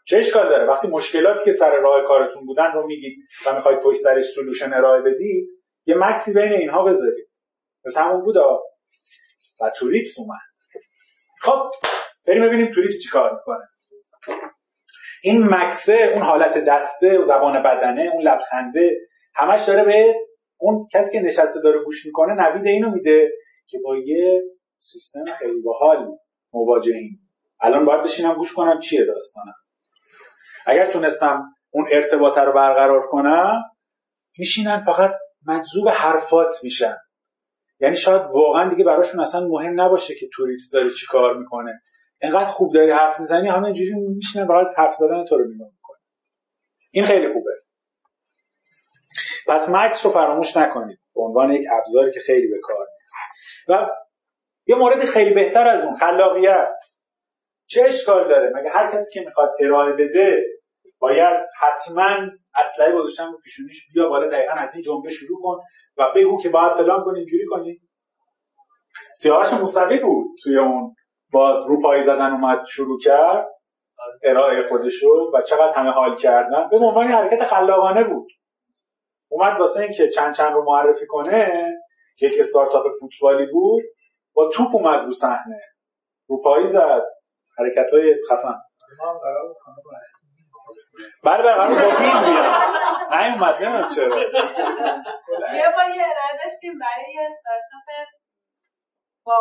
چه اشکال داره؟ وقتی مشکلاتی که سر راه کارتون بودن رو میگید و می‌خواید پشت سرش سلوشن ارائه بدید یه مکسی بین اینها بذارید. پس همون بودا و توریپس اومد. خب بریم ببینیم توریپس چی کار می‌کنه. این مکسه اون حالت دسته و زبان بدنه اون لبخنده همش داره به اون کسی که نشسته داره گوش می‌کنه نوید اینو میده که با یه سیستم خیلی باحال مواجهیم الان باید بشینم گوش کنم چیه داستانم اگر تونستم اون ارتباط رو برقرار کنم میشینن فقط مجذوب حرفات میشن. یعنی شاید واقعا دیگه براشون اصلا مهم نباشه که توریست داره چی کار می‌کنه. انقدر خوب داری حرف می‌زنی همه اینجوری میشینن برای حرف زدن تو رو نگاه می‌کنه. این خیلی خوبه. پس مکس رو فراموش نکنید. به عنوان یک ابزاری که خیلی به کار و یه مورد خیلی بهتر از اون خلاقیت. چه اشکال داره؟ مگه هر کسی که می‌خواد ارائه بده باید حتما اسلحه گذاشتن رو پیشونیش بیا بالا دقیقا از این جمله شروع کن و بگو که باید فلان کنی اینجوری کنی. سیاهش موسوی بود توی اون با روپایی زدن اومد شروع کرد ارائه خودشو و چقدر همه حال کردن. به عنوان حرکت خلاقانه بود. اومد واسه اینکه چند چند رو معرفی کنه که یک استارتاپ فوتبالی بود با توپ اومد رو صحنه. روپایی زد. حرکت های خفن بله بله قرار با بین بیاد نیومد نمیم چرا. یه بار یه ارائه داشتیم برای یه استارتاپ با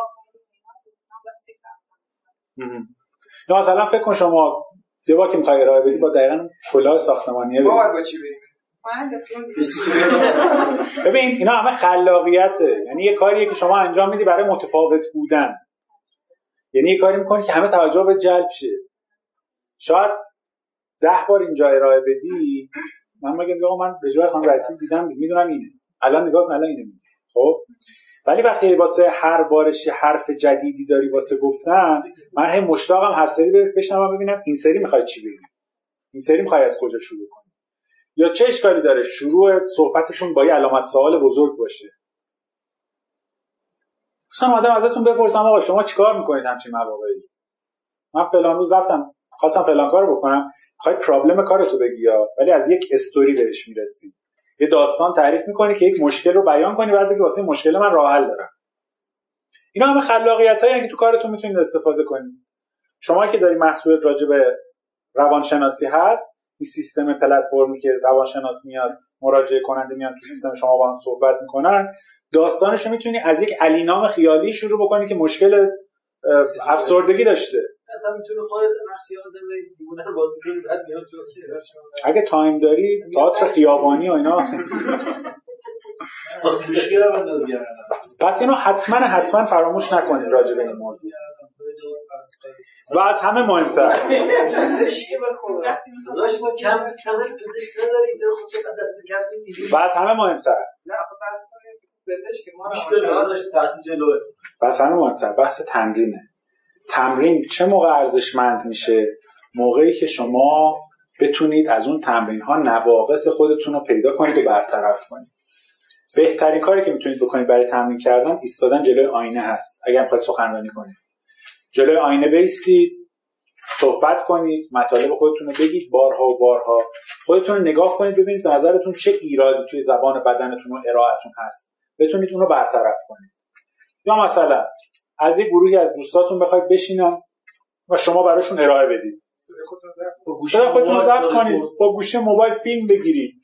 یا مثلا فکر کن شما یه بار که می‌خوای ارائه بدی با دقیقا کلاه ساختمانیه ما باید با چی بریم؟ ببین اینا همه خلاقیته. یعنی یه کاریه که شما انجام میدی برای متفاوت بودن. یعنی یه کاری می‌کنی که همه توجه به جلب شه. شاید ده بار اینجا ارائه بدی من مگه من به جای خانم رتیب دیدم می‌دونم اینه. الان نگاه کن الان اینه خب؟ ولی وقتی واسه هر بارش حرف جدیدی داری واسه گفتن من هم مشتاقم هر سری بشنوم ببینم این سری می‌خوای چی بگی. این سری می‌خوای از کجا شروع کنی؟ یا چه اشکالی داره شروع صحبتتون با یه علامت سوال بزرگ باشه؟ مثلا آدم ازتون بپرسم آقا شما چیکار می‌کنید همچین مواقعی؟ من فلان روز رفتم خواستم فلان کارو بکنم. خواهی پرابلم کارتو بگی یا؟ ولی از یک استوری بهش می‌رسی. یه داستان تعریف می‌کنی که یک مشکل رو بیان کنی بعد بگی واسه مشکل من راه حل دارم. اینا همه خلاقیت هایی که تو کارتون می‌تونید استفاده کنید شما که داری محصولت راجع به روانشناسی هست این سیستم پلتفرمی که روانشناس میاد مراجعه کننده میاد تو سیستم شما با هم صحبت می‌کنن داستانش رو می‌تونی از یک علینام خیالی شروع بکنی که مشکل افسردگی داشته. اصلا می‌تونه خودت نقش آدم دیوونه رو بازی کنی بعد میاد تو اگه تایم داری تئاتر خیابانی و اینا. پس اینو حتما حتما فراموش نکنید راجع به این موضوع و از همه مهمتر. و از همه مهمتر. و از همه مهمتر. بحث تمرینه. تمرین چه موقع ارزشمند میشه؟ موقعی که شما بتونید از اون تمرین ها نواقص خودتون رو پیدا کنید و برطرف کنید. بهترین کاری که می‌تونید بکنید برای تمرین کردن ایستادن جلوی آینه هست. اگر می‌خواید سخنرانی کنید. جلوی آینه بیستید صحبت کنید مطالب خودتون رو بگید بارها و بارها. خودتون رو نگاه کنید ببینید نظرتون چه ایرادی توی زبان بدنتون و ارائهتون هست. بتونید اون رو برطرف کنید. یا مثلا از یک گروهی از دوستاتون بخواید بشینن و شما براشون ارائه بدید. با گوشه خودتون ضبط کنید. با گوشه موبایل فیلم بگیرید.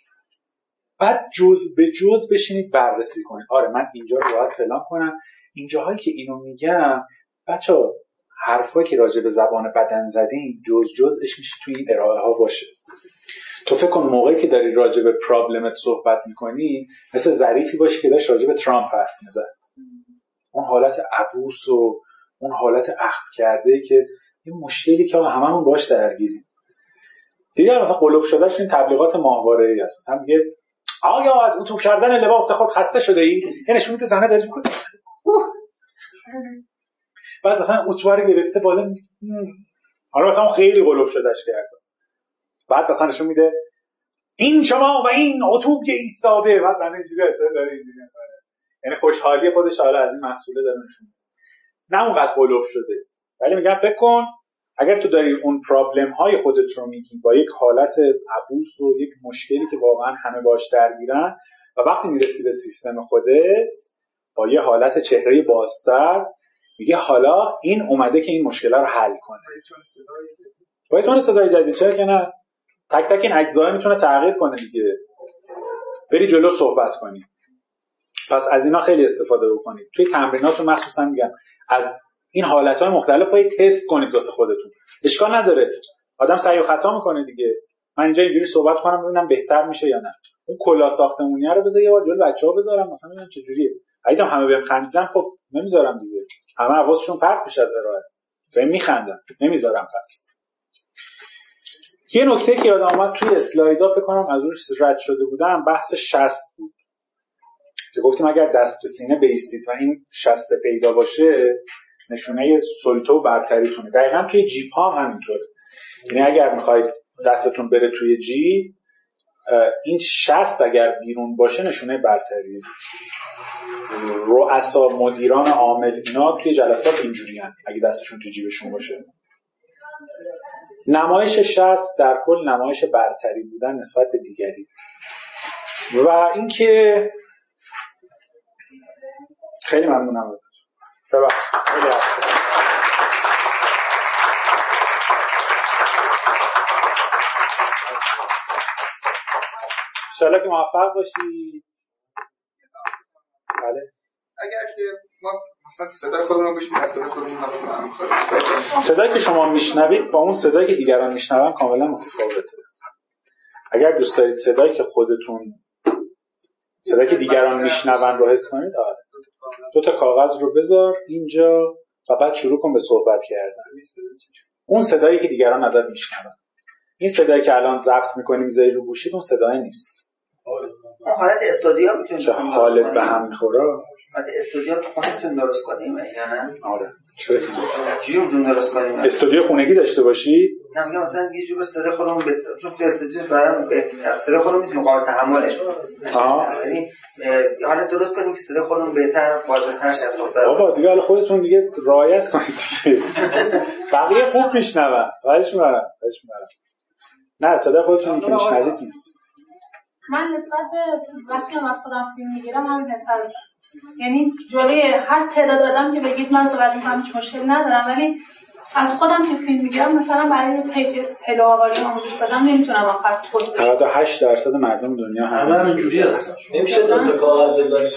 بعد جز به جز بشینید بررسی کنید. آره من اینجا رو باید فلان کنم. اینجاهایی که اینو میگم بچه حرفایی که راجع به زبان بدن زدیم جز جزش میشه توی این ارائه ها باشه. تو فکر کن موقعی که داری راجع به پرابلمت صحبت می‌کنی مثل ظریفی باشی که داشت راجع به ترامپ حرف می‌زد. اون حالت عبوس و اون حالت اخم کرده که این مشکلی که هممون باش درگیریم. دیگه مثلا قلوب شدهش این تبلیغات ماهواره ای هست مثلا میگه آیا از اتو کردن لباس خود خسته شده ای؟ این نشون میده زنه داره بعد مثلا اتوار گرفته بالا حالا مثلا خیلی قلوب شدهش کرده بعد مثلا نشون میده این شما و این اتوب که ایستاده. بعد زنه اینجوری اصلا داره اینجوری یعنی خوشحالی خودش حالا از این محصوله داره نشون نه اونقدر قلوب شده ولی میگم فکر کن اگر تو داری اون پرابلم های خودت رو میگی با یک حالت عبوس و یک مشکلی که واقعا همه باش درگیرن و وقتی می‌رسی به سیستم خودت با یه حالت چهره بازتر میگه حالا این اومده که این مشکل رو حل کنه. باید تون صدای جدید چرا که نه؟ تک تک این اجزا می‌تونه تغییر کنه دیگه. بری جلو صحبت کنی. پس از اینا خیلی استفاده بکنید. توی تمرینات رو مخصوصا میگم از این حالت های مختلف های تست کنید واسه خودتون. اشکال نداره. آدم سعی و خطا می‌کنه دیگه. من اینجا اینجوری صحبت کنم ببینم بهتر میشه یا نه. اون کلا ساختمونی رو بذار یه بار جلو بچه‌ها بذارم مثلا ببینم چه جوریه اگه همه بهم خندیدن خب نمی‌ذارم دیگه. همه حواسشون پرت میشه از ارائه بهم میخندن. نمی‌ذارم پس. یه نکته که یادم آمد توی اسلایدا فکر کنم از روش رد شده بودم بحث شست بود. که گفتیم اگر دست به سینه بیستید و این شست پیدا باشه نشونه سلطه و برتریتونه دقیقا توی جیب ها هم همینطوره. یعنی اگر می‌خواید دستتون بره توی جیب این شست اگر بیرون باشه نشونه برتریه. رؤسا مدیران عامل اینا توی جلسات اینجوری هم. اگه دستشون توی جیبشون باشه. نمایش شست در کل نمایش برتری بودن نسبت به دیگری. و اینکه خیلی ممنونم ازت. ببخشید. خیلی انشاءالله که موفق باشی. بله. اگر که ما مثلا صدای خودمون گوش میدیم صدای خودمون صدایی که شما میشنوید با اون صدایی که دیگران میشنون کاملا متفاوته. اگر دوست دارید صدایی که خودتون صدایی که دیگران میشنون رو حس کنید آره. دو تا کاغذ رو بذار اینجا و بعد شروع کن به صحبت کردن. اون صدایی که دیگران ازت میشنون. این صدایی که الان ضبط می‌کنیم می‌ذاری رو گوشید اون صدای نیست. حالت استودیو می‌تونید حالت به هم می‌خوره. حالت استودیو تو خونتون درست کنیم یا نه آره. چرا چجوری درست کنیم استودیو خونگی داشته باشی؟ نه میگم مثلا یه جور صدا خودمون به تو استودیو دارم صدا خودمون می‌تونیم قابل تحملش یعنی حالا درست کنیم که صدا خودمون بهتر واضح‌تر شه. بابا دیگه حالا خودتون دیگه رعایت کنید. بقیه خوب میشنون. وایش می‌برم وایش می‌برم نه صدا خودتون که میشنوید نیست. من نسبت به وقتی از خودم فیلم می‌گیرم همین حساب یعنی جلوی هر تعداد آدم که بگید من صحبت می‌کنم هیچ مشکل ندارم. ولی از خودم که فیلم می‌گیرم مثلا برای page پلو آواری آموزش بدم نمی‌تونم آخر پست 98 درصد مردم دنیا همه اینجوری هستن. نمیشه دو تا کاغذ بذاری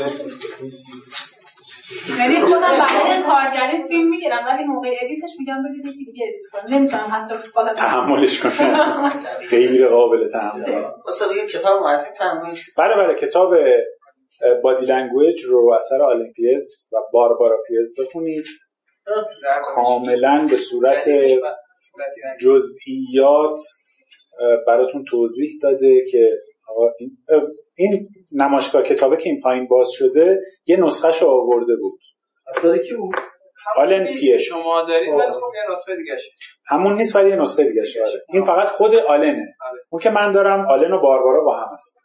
یعنی خودم برای کارگری فیلم می‌گیرم ولی موقع edit ش میگم بدید یکی دیگه edit کنم نمی‌تونم حتی خودم. تحملش کنم. غیر قابل تحمل. استاد یه کتاب معرفی فرمایید. بله بله. کتاب Body Language رو اثر آلن پیز و باربارا پیز بخونید. کاملا به صورت جزئیات براتون توضیح داده که این, این نمایشگاه کتابه که این پایین باز شده یه نسخه رو آورده بود. اصلا کی بود؟ آلن پیس شما دارید ولی خب. یه نسخه دیگه همون نیست ولی یه نسخه دیگه آره. این فقط خود آلنه. اون که من دارم آلن و باربارا با هم هست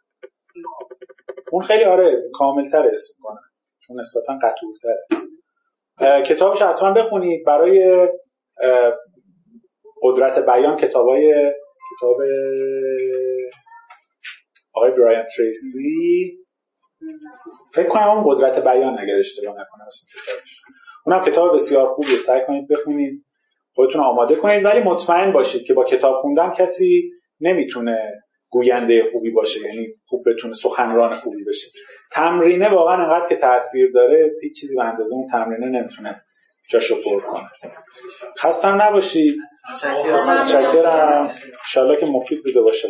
اون خیلی آره کاملتر اسم کنه چون نسبتا قطورتره کتابش حتما بخونید. برای قدرت بیان کتابای کتاب آقای برایان تریسی. فکر کنم اون قدرت بیان اگر اشتباه نکنم اسم کتابش. اونم کتاب بسیار خوبیه. سعی کنید بخونید. خودتون آماده کنید. ولی مطمئن باشید که با کتاب خوندن کسی نمی‌تونه گوینده خوبی باشه یعنی خوب بتونه سخنران خوبی بشه تمرینه واقعا انقدر که تاثیر داره هیچ چیزی به اندازه اون تمرینه نمی‌تونه جاشو پر کنه. خستم نباشید. متشکرم. انشالله که مفید بوده باشه.